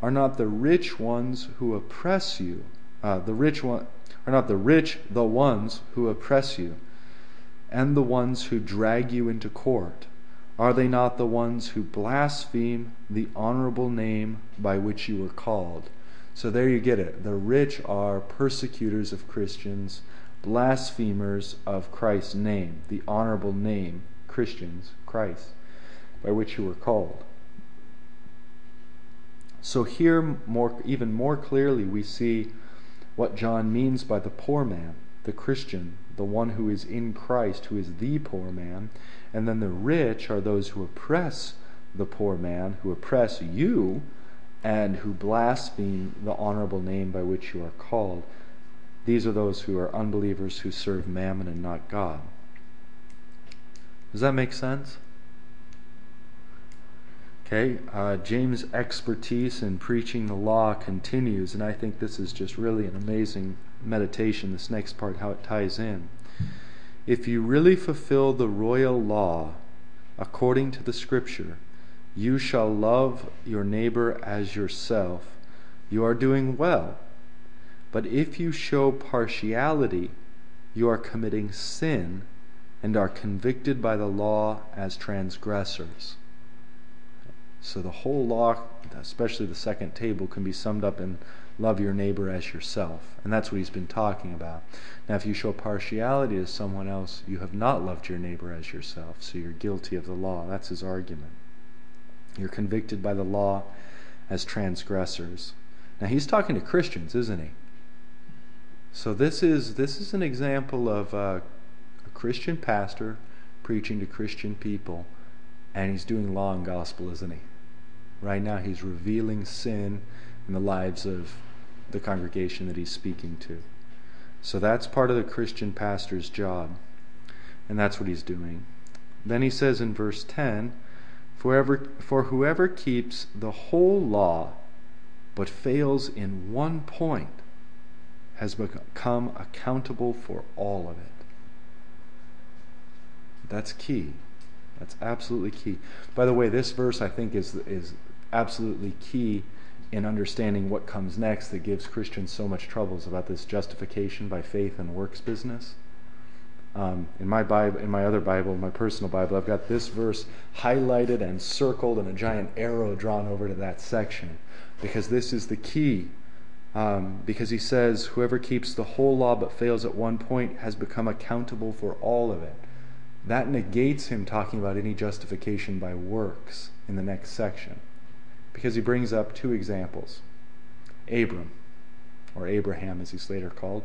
A: Are not the rich ones who oppress you, uh, the rich one, are not the rich the ones who oppress you, and the ones who drag you into court? Are they not the ones who blaspheme the honorable name by which you were called? So there you get it. The rich are persecutors of Christians, blasphemers of Christ's name, the honorable name, Christians, Christ, by which you were called. So here, more, even more clearly, we see what John means by the poor man, the Christian, the one who is in Christ, who is the poor man. And then the rich are those who oppress the poor man, who oppress you, and who blaspheme the honorable name by which you are called. These are those who are unbelievers who serve mammon and not God. Does that make sense? Okay, uh, James' expertise in preaching the law continues, and I think this is just really an amazing meditation, this next part, how it ties in. If you really fulfill the royal law according to the scripture, you shall love your neighbor as yourself, you are doing well. But if you show partiality, you are committing sin and are convicted by the law as transgressors. So the whole law, especially the second table, can be summed up in love your neighbor as yourself. And that's what he's been talking about. Now, if you show partiality to someone else, you have not loved your neighbor as yourself. So you're guilty of the law. That's his argument. You're convicted by the law as transgressors. Now, he's talking to Christians, isn't he? So this is this is an example of uh, a Christian pastor preaching to Christian people, and he's doing law and gospel, isn't he? Right now, he's revealing sin in the lives of the congregation that he's speaking to. So that's part of the Christian pastor's job. And that's what he's doing. Then he says in verse 10 for whoever, for whoever keeps the whole law but fails in one point has become accountable for all of it. That's key. That's absolutely key. By the way, this verse I think is is absolutely key in understanding what comes next that gives Christians so much troubles about this justification by faith and works business. Um, in my Bible, in my other Bible, my personal Bible, I've got this verse highlighted and circled, and a giant arrow drawn over to that section, because this is the key. Um, because he says, "Whoever keeps the whole law but fails at one point has become accountable for all of it." That negates him talking about any justification by works in the next section because he brings up two examples Abram, or Abraham as he's later called.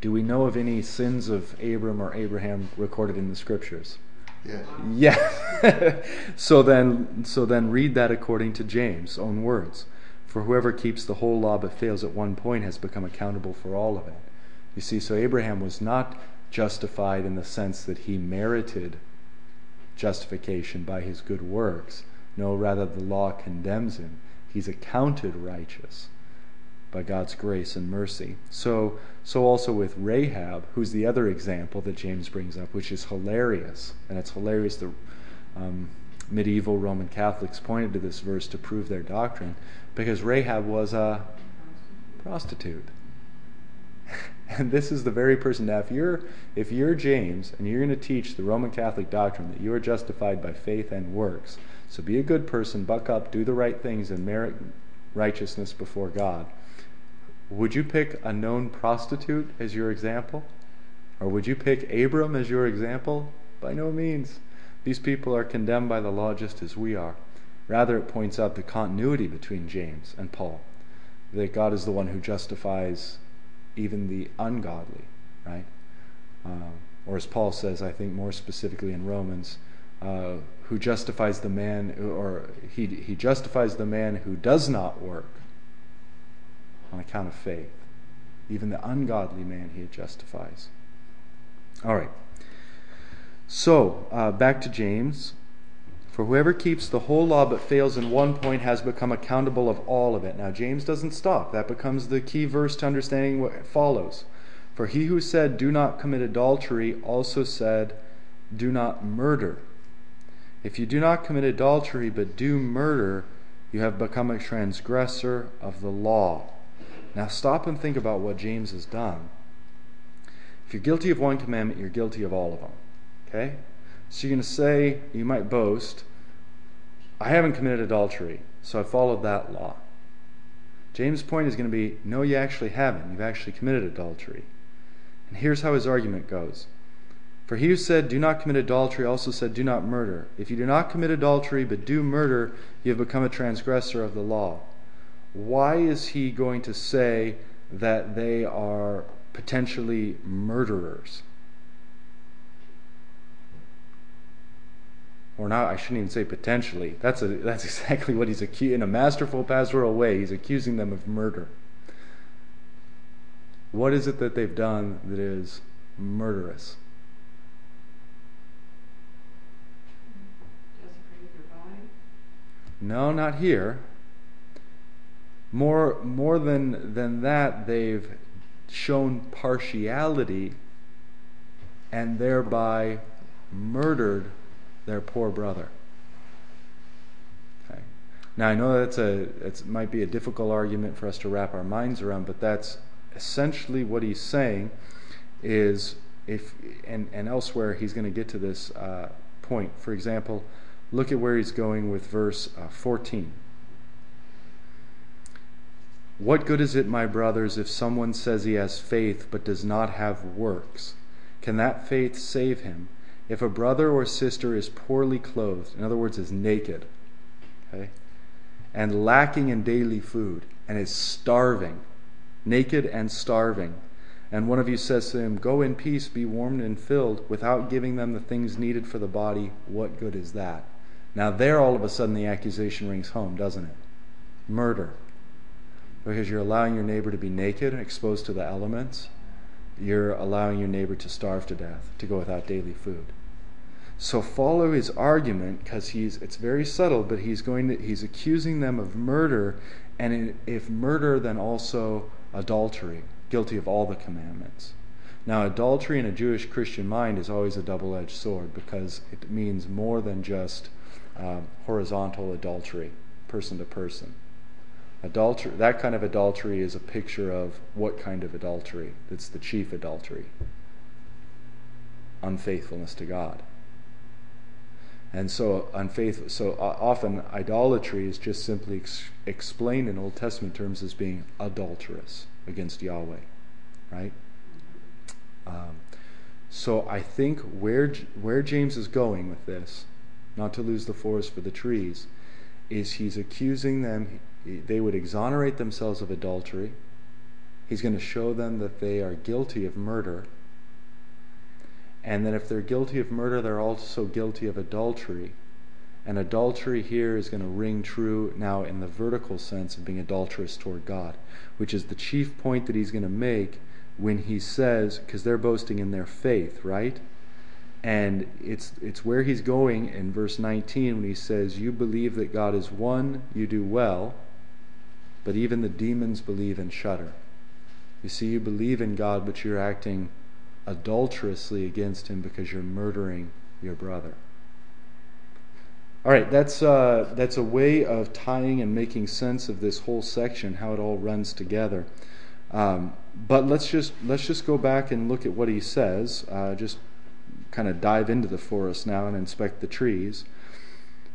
A: Do we know of any sins of Abram or Abraham recorded in the scriptures?
C: Yes.
A: Yeah. so then so then read that according to James' own words. For whoever keeps the whole law but fails at one point has become accountable for all of it. You see, so Abraham was not justified in the sense that he merited justification by his good works. No, rather, the law condemns him. He's accounted righteous by God's grace and mercy. So, so also with Rahab, who's the other example that James brings up, which is hilarious, and it's hilarious. The um, medieval Roman Catholics pointed to this verse to prove their doctrine, because Rahab was a prostitute. And this is the very person. Now, if you're if you're James and you're going to teach the Roman Catholic doctrine that you are justified by faith and works, so be a good person, buck up, do the right things, and merit righteousness before God. Would you pick a known prostitute as your example? Or would you pick Abram as your example? By no means. These people are condemned by the law just as we are. Rather, it points out the continuity between James and Paul. That God is the one who justifies even the ungodly, right? Uh, or as Paul says, I think more specifically in Romans, who justifies the man, or he, he justifies the man who does not work on account of faith. Even the ungodly man he justifies. All right. So, uh, back to James. For whoever keeps the whole law but fails in one point has become accountable of all of it. Now, James doesn't stop. That becomes the key verse to understanding what follows. For he who said, Do not commit adultery, also said, Do not murder. If you do not commit adultery but do murder, you have become a transgressor of the law. Now, stop and think about what James has done. If you're guilty of one commandment, you're guilty of all of them. Okay? So you're going to say, you might boast, I haven't committed adultery, so I followed that law. James' point is going to be, no, you actually haven't. You've actually committed adultery. And here's how his argument goes. For he who said, Do not commit adultery, also said, Do not murder. If you do not commit adultery, but do murder, you have become a transgressor of the law. Why is he going to say that they are potentially murderers? or not I shouldn't even say potentially. That's a, that's exactly what he's accusing in a masterful pastoral way. He's accusing them of murder. What is it that they've done that is murderous? No, not here. More more than than that, they've shown partiality and thereby murdered their poor brother. Okay. Now I know that's a it might be a difficult argument for us to wrap our minds around, but that's essentially what he's saying. Is if and and elsewhere he's going to get to this uh, point. For example, look at where he's going with verse uh, 14. What good is it, my brothers, if someone says he has faith but does not have works? Can that faith save him? If a brother or sister is poorly clothed, in other words, is naked, okay, and lacking in daily food, and is starving, naked and starving, and one of you says to him, Go in peace, be warmed and filled, without giving them the things needed for the body, what good is that? Now, there all of a sudden the accusation rings home, doesn't it? Murder. Because you're allowing your neighbor to be naked, exposed to the elements. You're allowing your neighbor to starve to death, to go without daily food. So follow his argument because he's it's very subtle, but he's going to he's accusing them of murder, and if murder, then also adultery, guilty of all the commandments. Now, adultery in a Jewish Christian mind is always a double-edged sword because it means more than just uh, horizontal adultery, person to person. Adultery, that kind of adultery is a picture of what kind of adultery? That's the chief adultery. Unfaithfulness to God. And so unfaithful. So often idolatry is just simply ex- explained in Old Testament terms as being adulterous against Yahweh, right? Um, so I think where where James is going with this, not to lose the forest for the trees, is he's accusing them. They would exonerate themselves of adultery. He's going to show them that they are guilty of murder and that if they're guilty of murder, they're also guilty of adultery. And adultery here is going to ring true now in the vertical sense of being adulterous toward God, which is the chief point that he's going to make when he says, because they're boasting in their faith, right? And it's it's where he's going in verse 19 when he says, "You believe that God is one, you do well, but even the demons believe and shudder." You see, you believe in God, but you're acting adulterously against him because you're murdering your brother. All right, that's uh, that's a way of tying and making sense of this whole section, how it all runs together. Um, but let's just let's just go back and look at what he says. Uh, just kind of dive into the forest now and inspect the trees.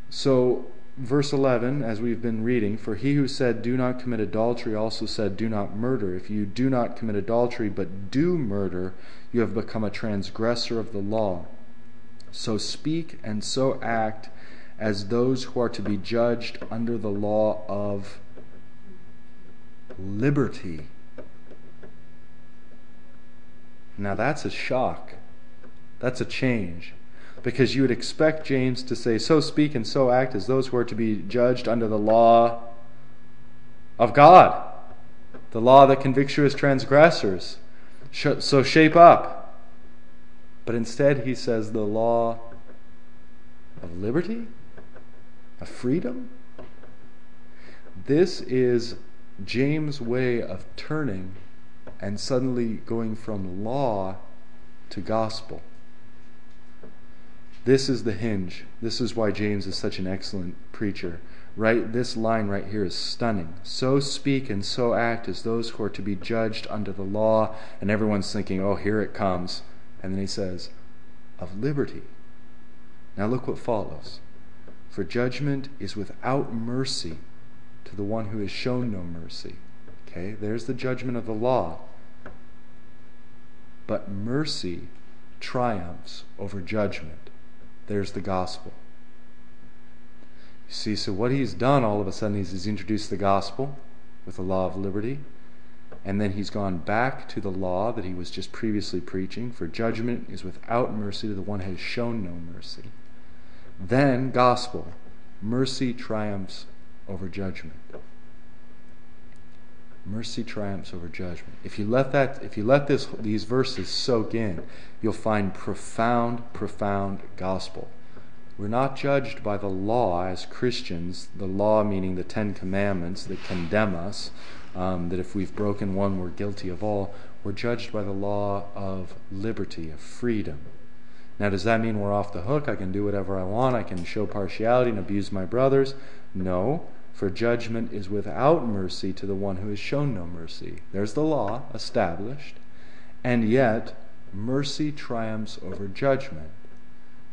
A: So, verse 11, as we've been reading, for he who said, Do not commit adultery, also said, Do not murder. If you do not commit adultery, but do murder, you have become a transgressor of the law. So speak and so act as those who are to be judged under the law of liberty. Now that's a shock. That's a change. Because you would expect James to say, So speak and so act as those who are to be judged under the law of God, the law that convicts you as transgressors. So shape up. But instead, he says the law of liberty, of freedom. This is James' way of turning and suddenly going from law to gospel. This is the hinge. This is why James is such an excellent preacher. Right this line right here is stunning. So speak and so act as those who are to be judged under the law, and everyone's thinking, "Oh, here it comes." And then he says, "of liberty." Now look what follows. For judgment is without mercy to the one who has shown no mercy. Okay, there's the judgment of the law. But mercy triumphs over judgment. There's the gospel. You see, so what he's done all of a sudden is he's introduced the gospel with the law of liberty. And then he's gone back to the law that he was just previously preaching, for judgment is without mercy to the one who has shown no mercy. Then, gospel. Mercy triumphs over judgment. Mercy triumphs over judgment. If you let that if you let this these verses soak in, you'll find profound, profound gospel. We're not judged by the law as Christians, the law meaning the Ten Commandments that condemn us, um, that if we've broken one, we're guilty of all. We're judged by the law of liberty, of freedom. Now, does that mean we're off the hook? I can do whatever I want. I can show partiality and abuse my brothers? No, for judgment is without mercy to the one who has shown no mercy. There's the law established, and yet mercy triumphs over judgment.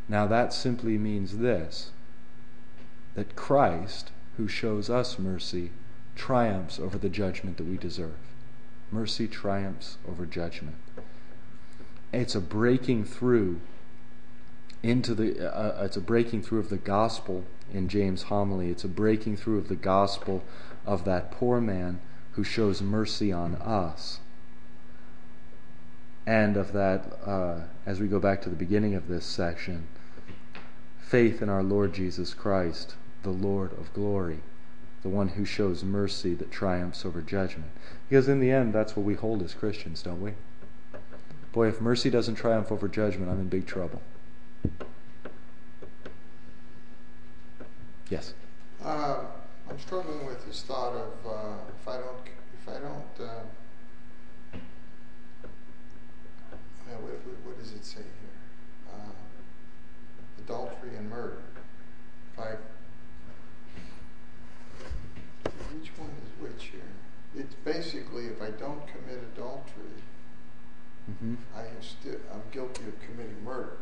A: Now, that simply means this that Christ, who shows us mercy, triumphs over the judgment that we deserve. Mercy triumphs over judgment. It's a breaking through into the uh, it's a breaking through of the gospel in James homily. It's a breaking through of the gospel of that poor man who shows mercy on us. And of that uh, as we go back to the beginning of this section faith in our Lord Jesus Christ the Lord of glory the one who shows mercy that triumphs over judgment. Because in the end that's what we hold as Christians don't we? Boy if mercy doesn't triumph over judgment I'm in big trouble Yes.
C: Uh, I'm struggling with this thought of uh, if I don't, if I don't, uh, what, what, does it say here? Uh, adultery and murder. If I, which one is which here? It's basically if I don't commit adultery, mm-hmm. I am still I'm guilty of committing murder.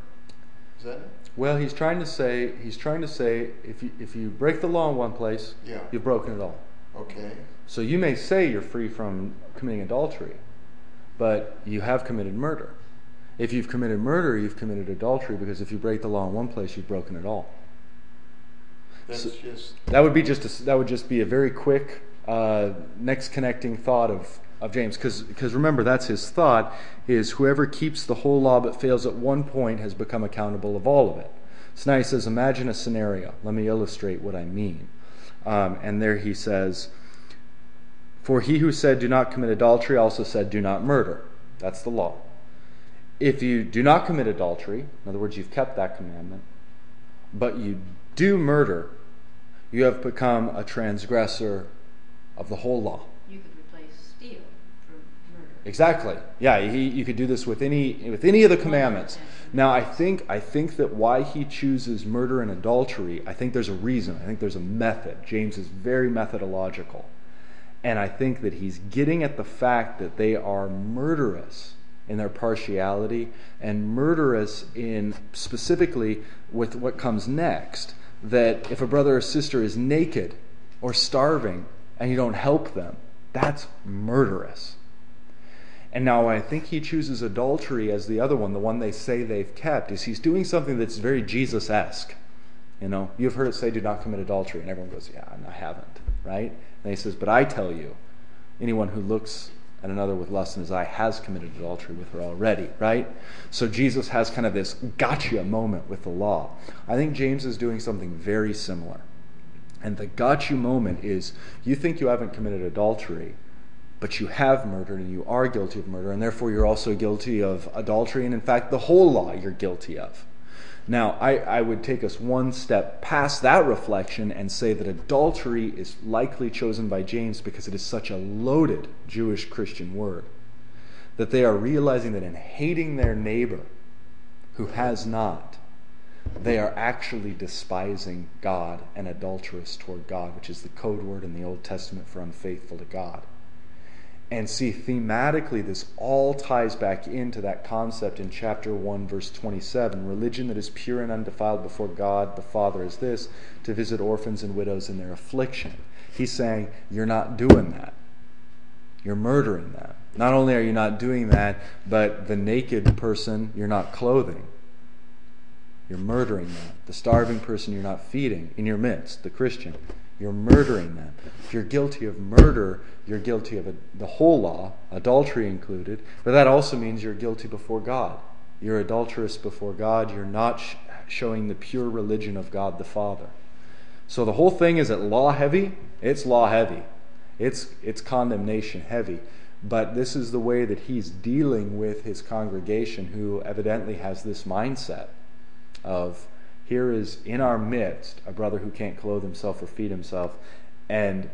C: Is that it?
A: Well, he's trying to say he's trying to say if you if you break the law in one place,
C: yeah.
A: you've broken it all.
C: Okay.
A: So you may say you're free from committing adultery, but you have committed murder. If you've committed murder, you've committed adultery because if you break the law in one place, you've broken it all.
C: That's so just
A: that would be just a, that would just be a very quick uh, next connecting thought of of James because remember that's his thought is whoever keeps the whole law but fails at one point has become accountable of all of it. So now he says, imagine a scenario. Let me illustrate what I mean. Um, and there he says, For he who said, Do not commit adultery, also said, Do not murder. That's the law. If you do not commit adultery, in other words, you've kept that commandment, but you do murder, you have become a transgressor of the whole law. Exactly. Yeah, he, you could do this with any with any of the commandments. Now, I think I think that why he chooses murder and adultery, I think there's a reason. I think there's a method. James is very methodological. And I think that he's getting at the fact that they are murderous in their partiality and murderous in specifically with what comes next. That if a brother or sister is naked or starving and you don't help them, that's murderous. And now I think he chooses adultery as the other one, the one they say they've kept, is he's doing something that's very Jesus esque. You know, you've heard it say, do not commit adultery. And everyone goes, yeah, I haven't, right? And he says, but I tell you, anyone who looks at another with lust in his eye has committed adultery with her already, right? So Jesus has kind of this gotcha moment with the law. I think James is doing something very similar. And the gotcha moment is you think you haven't committed adultery, but you have murdered and you are guilty of murder, and therefore you're also guilty of adultery, and in fact, the whole law you're guilty of. Now, I, I would take us one step past that reflection and say that adultery is likely chosen by James because it is such a loaded Jewish Christian word. That they are realizing that in hating their neighbor who has not, they are actually despising God and adulterous toward God, which is the code word in the Old Testament for unfaithful to God. And see, thematically, this all ties back into that concept in chapter 1, verse 27. Religion that is pure and undefiled before God the Father is this to visit orphans and widows in their affliction. He's saying, You're not doing that. You're murdering them. Not only are you not doing that, but the naked person you're not clothing. You're murdering them. The starving person you're not feeding in your midst, the Christian. You're murdering them. If you're guilty of murder, you're guilty of a, the whole law, adultery included, but that also means you're guilty before God. You're adulterous before God. You're not sh- showing the pure religion of God the Father. So the whole thing is it law heavy? It's law heavy. It's, it's condemnation heavy. But this is the way that he's dealing with his congregation, who evidently has this mindset of here is in our midst a brother who can't clothe himself or feed himself. And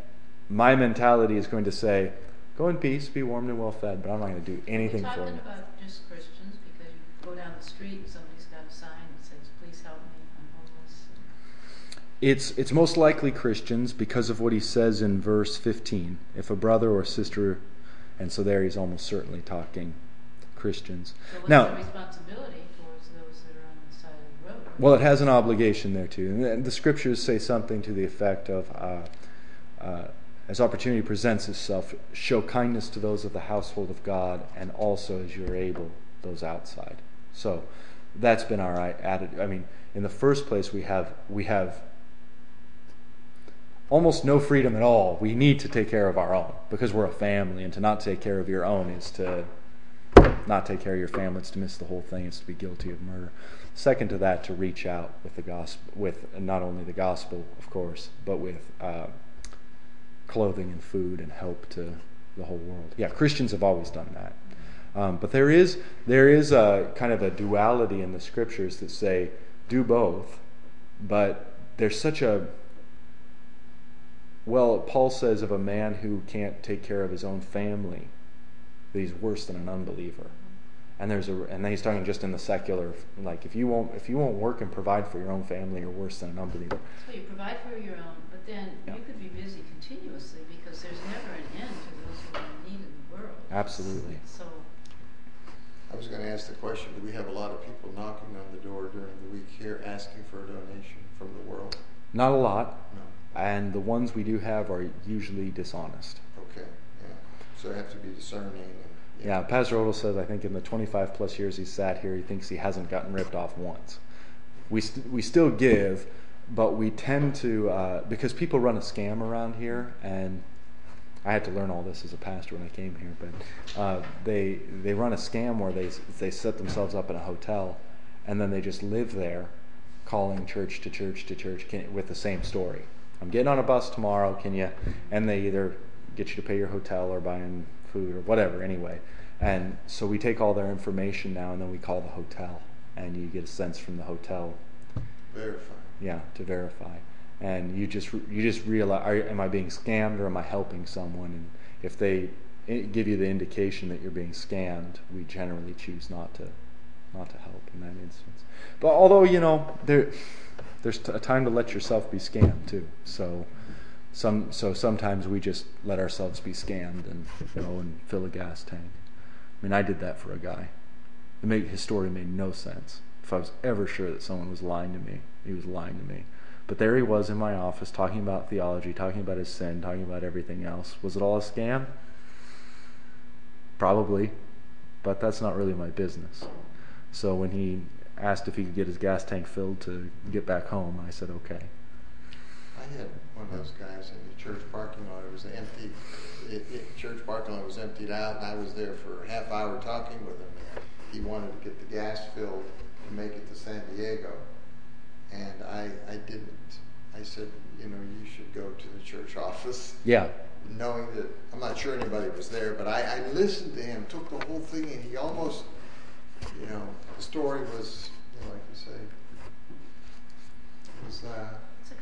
A: my mentality is going to say, Go in peace, be warmed and well fed, but I'm not going to do anything
D: for you.
A: talking
D: about just Christians because you go down the street and somebody's got a sign that says, Please help me, I'm homeless.
A: It's, it's most likely Christians because of what he says in verse 15. If a brother or sister, and so there he's almost certainly talking Christians.
D: So what's
A: now,
D: the responsibility?
A: Well, it has an obligation there too. And the scriptures say something to the effect of uh, uh, as opportunity presents itself, show kindness to those of the household of God, and also as you're able, those outside. So that's been our attitude. I mean, in the first place, we have we have almost no freedom at all. We need to take care of our own because we're a family, and to not take care of your own is to not take care of your family. It's to miss the whole thing. It's to be guilty of murder. Second to that, to reach out with the gospel, with not only the gospel, of course, but with uh, clothing and food and help to the whole world. Yeah, Christians have always done that. Um, but there is there is a kind of a duality in the scriptures that say do both, but there's such a well, Paul says of a man who can't take care of his own family that he's worse than an unbeliever and there's a and then he's talking just in the secular like if you won't if you won't work and provide for your own family you're worse than an unbeliever
D: so you provide for your own but then yeah. you could be busy continuously because there's never an end to those who are in need in the world.
A: Absolutely.
D: So
C: I was going to ask the question do we have a lot of people knocking on the door during the week here asking for a donation from the world?
A: Not a lot.
C: No.
A: And the ones we do have are usually dishonest.
C: Okay yeah. So I have to be discerning
A: yeah, Pastor Odell says I think in the 25 plus years he's sat here, he thinks he hasn't gotten ripped off once. We st- we still give, but we tend to uh, because people run a scam around here, and I had to learn all this as a pastor when I came here. But uh, they they run a scam where they they set themselves up in a hotel, and then they just live there, calling church to church to church with the same story. I'm getting on a bus tomorrow. Can you? And they either get you to pay your hotel or buying food or whatever anyway. And so we take all their information now and then we call the hotel and you get a sense from the hotel.
C: Verify.
A: Yeah, to verify. And you just you just realize are, am I being scammed or am I helping someone? And if they eh, give you the indication that you're being scammed, we generally choose not to not to help in that instance. But although you know there there's a time to let yourself be scammed too. So Some, so sometimes we just let ourselves be scammed and go and fill a gas tank. I mean, I did that for a guy. It made, his story made no sense. If I was ever sure that someone was lying to me, he was lying to me. But there he was in my office talking about theology, talking about his sin, talking about everything else. Was it all a scam? Probably, but that's not really my business. So when he asked if he could get his gas tank filled to get back home, I said okay.
C: I had one of those guys in the church parking lot. It was empty. It, it, church parking lot was emptied out, and I was there for a half hour talking with him. He wanted to get the gas filled to make it to San Diego, and I, I didn't. I said, you know, you should go to the church office.
A: Yeah.
C: Knowing that I'm not sure anybody was there, but I, I listened to him, took the whole thing, and he almost, you know, the story was, you know, like you say, was. Uh,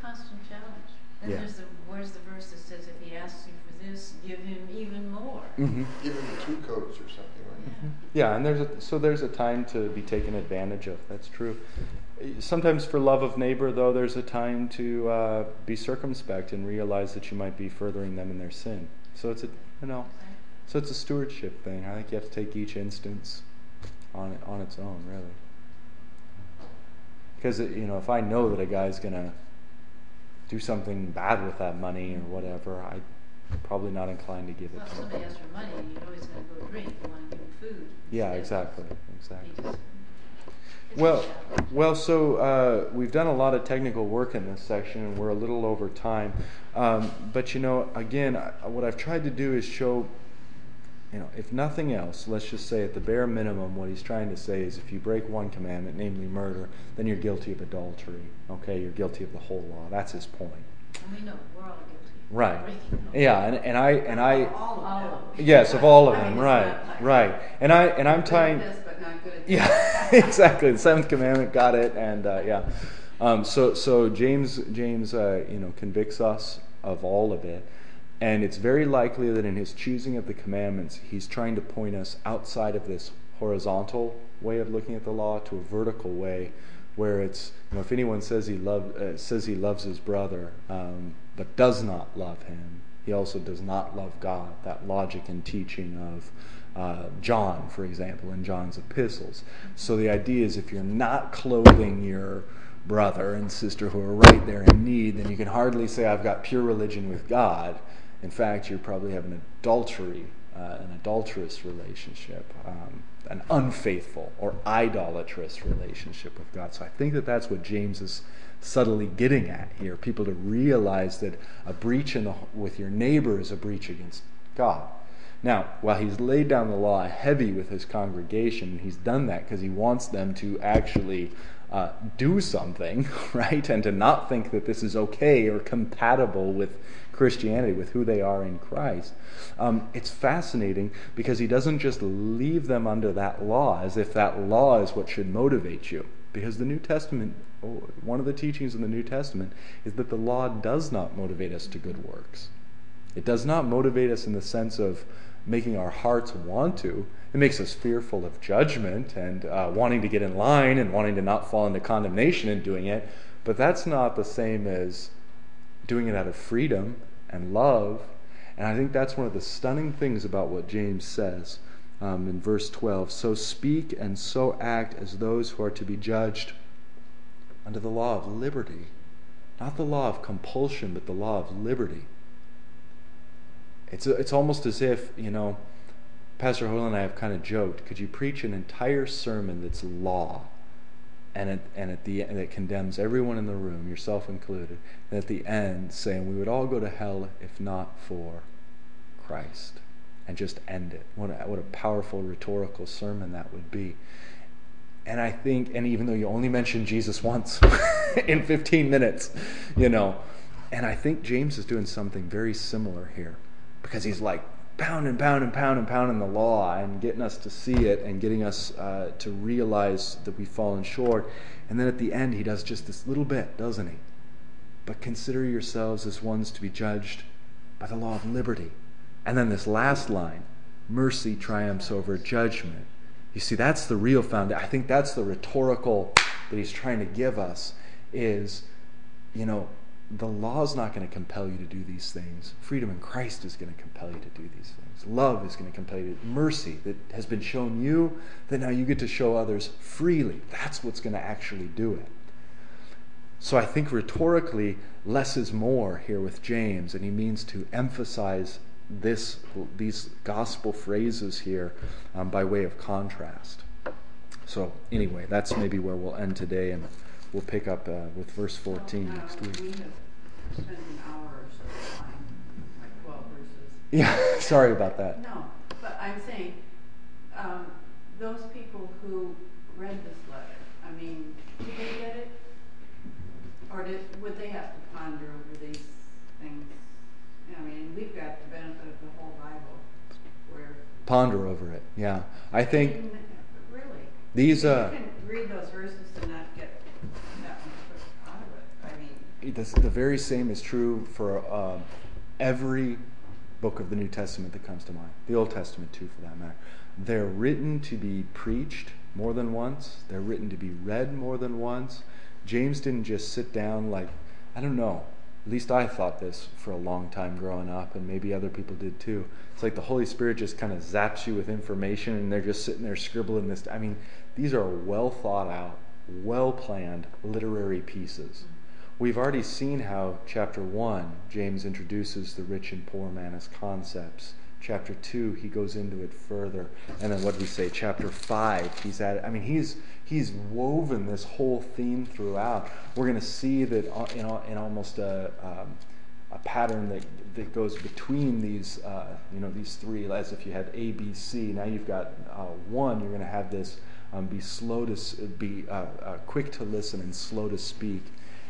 D: constant challenge. Then
A: Yeah.
D: there's the, where's the verse that says if he asks you for this, give him even more?
A: Mm-hmm.
C: give him two coats or something, right?
D: Yeah.
A: Yeah, and there's a so there's a time to be taken advantage of. That's true. Sometimes for love of neighbor, though, there's a time to uh, be circumspect and realize that you might be furthering them in their sin. So it's a you know, so it's a stewardship thing. I think you have to take each instance on on its own, really. Because you know, if I know that a guy's gonna do something bad with that money or whatever, I'm probably not inclined to give it
D: Well,
A: to
D: somebody
A: him.
D: asks for money you know he's gonna go drink, you wanna give him food.
A: Yeah, exactly, exactly.
D: just-
A: Well, well, so uh, we've done a lot of technical work in this section, and we're a little over time. Um, but you know, again, I, what I've tried to do is show, if nothing else, let's just say at the bare minimum, what he's trying to say is, if you break one commandment, namely murder, then you're guilty of adultery. Okay, you're guilty of the whole law. That's his point.
D: And we know, we're all guilty.
A: Right.
D: breaking the law.
A: Yeah, and, and I and I
B: All of them.
A: yes, of all of them. Right, right. And I and I'm tying.
B: this, but not good at
A: Yeah, exactly. The seventh commandment got it, and uh, yeah. Um, so so James James uh, you know convicts us of all of it, and it's very likely that in his choosing of the commandments, he's trying to point us outside of this horizontal way of looking at the law to a vertical way, where it's you know if anyone says he love uh, says he loves his brother, um, but does not love him, he also does not love God. That logic and teaching of uh, John, for example, in John's epistles. So the idea is if you're not clothing your brother and sister who are right there in need, then you can hardly say, I've got pure religion with God. In fact, you probably have an adultery, uh, an adulterous relationship, um, an unfaithful or idolatrous relationship with God. So I think that that's what James is subtly getting at here. People to realize that a breach in the, with your neighbor is a breach against God. Now, while he's laid down the law heavy with his congregation, he's done that because he wants them to actually uh, do something, right? And to not think that this is okay or compatible with Christianity, with who they are in Christ. Um, it's fascinating because he doesn't just leave them under that law as if that law is what should motivate you. Because the New Testament, one of the teachings in the New Testament is that the law does not motivate us to good works. It does not motivate us in the sense of making our hearts want to. It makes us fearful of judgment and uh, wanting to get in line and wanting to not fall into condemnation in doing it. But that's not the same as doing it out of freedom and love. And I think that's one of the stunning things about what James says um, in verse 12. So speak and so act as those who are to be judged under the law of liberty. Not the law of compulsion, but the law of liberty. It's, it's almost as if, you know, Pastor Hoyle and I have kind of joked could you preach an entire sermon that's law? And at, and at the and it condemns everyone in the room, yourself included. And at the end, saying we would all go to hell if not for Christ, and just end it. What a, what a powerful rhetorical sermon that would be. And I think, and even though you only mentioned Jesus once in 15 minutes, you know, and I think James is doing something very similar here, because he's like pound and pound and pound and pounding the law and getting us to see it and getting us uh, to realize that we've fallen short. And then at the end, he does just this little bit, doesn't he? But consider yourselves as ones to be judged by the law of liberty. And then this last line mercy triumphs over judgment. You see, that's the real foundation. I think that's the rhetorical that he's trying to give us is, you know, the law is not going to compel you to do these things. Freedom in Christ is going to compel you to do these things. Love is going to compel you to mercy that has been shown you, that now you get to show others freely. That's what's going to actually do it. So I think rhetorically, less is more here with James, and he means to emphasize this these gospel phrases here um, by way of contrast. So anyway, that's maybe where we'll end today, and we'll pick up uh, with verse 14 next week.
B: We an hour or so on like twelve verses.
A: Yeah, sorry about that.
B: No, but I'm saying, um, those people who read this letter, I mean, did they get it? Or did, would they have to ponder over these things? I mean, we've got the benefit of the whole Bible, where.
A: Ponder over it. Yeah, I think
B: Mm, Really?
A: these.
B: You
A: Uh,
B: can read those verses and not get that much out of it, I mean.
A: The, very same is true for um, every book of the New Testament that comes to mind. The Old Testament, too, for that matter. They're written to be preached more than once, they're written to be read more than once. James didn't just sit down like, I don't know, at least I thought this for a long time growing up, and maybe other people did too. It's like the Holy Spirit just kind of zaps you with information, and they're just sitting there scribbling this. I mean, these are well thought out, well planned literary pieces. We've already seen how, chapter 1, James introduces the rich and poor man as concepts. Chapter 2, he goes into it further. And then what did we say? Chapter 5, he's at I mean, he's, he's woven this whole theme throughout. We're going to see that uh, in, in almost a, um, a pattern that, that goes between these, uh, you know, these three, as if you had A, B, C. Now you've got uh, one, you're going to have this um, be slow to, be uh, uh, quick to listen and slow to speak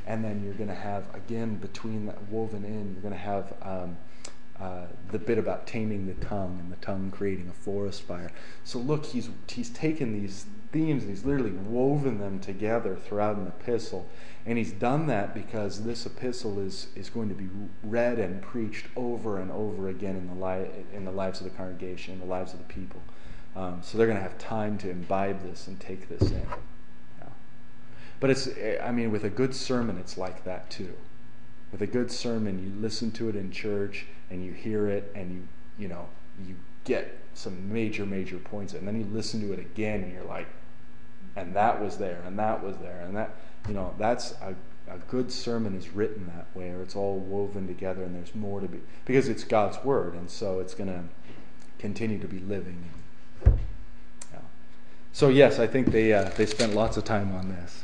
A: and then you're going to have again between that woven in you're going to have um, uh, the bit about taming the tongue and the tongue creating a forest fire. So look he's he's taken these themes and he's literally woven them together throughout an epistle. And he's done that because this epistle is is going to be read and preached over and over again in the li- in the lives of the congregation in the lives of the people. Um, so they're going to have time to imbibe this and take this in. But it's, I mean, with a good sermon, it's like that too. With a good sermon, you listen to it in church and you hear it and you, you know, you get some major, major points. And then you listen to it again and you're like, and that was there and that was there. And that, you know, that's a, a good sermon is written that way or it's all woven together and there's more to be, because it's God's word. And so it's going to continue to be living. So, yes, I think they, uh, they spent lots of time on this.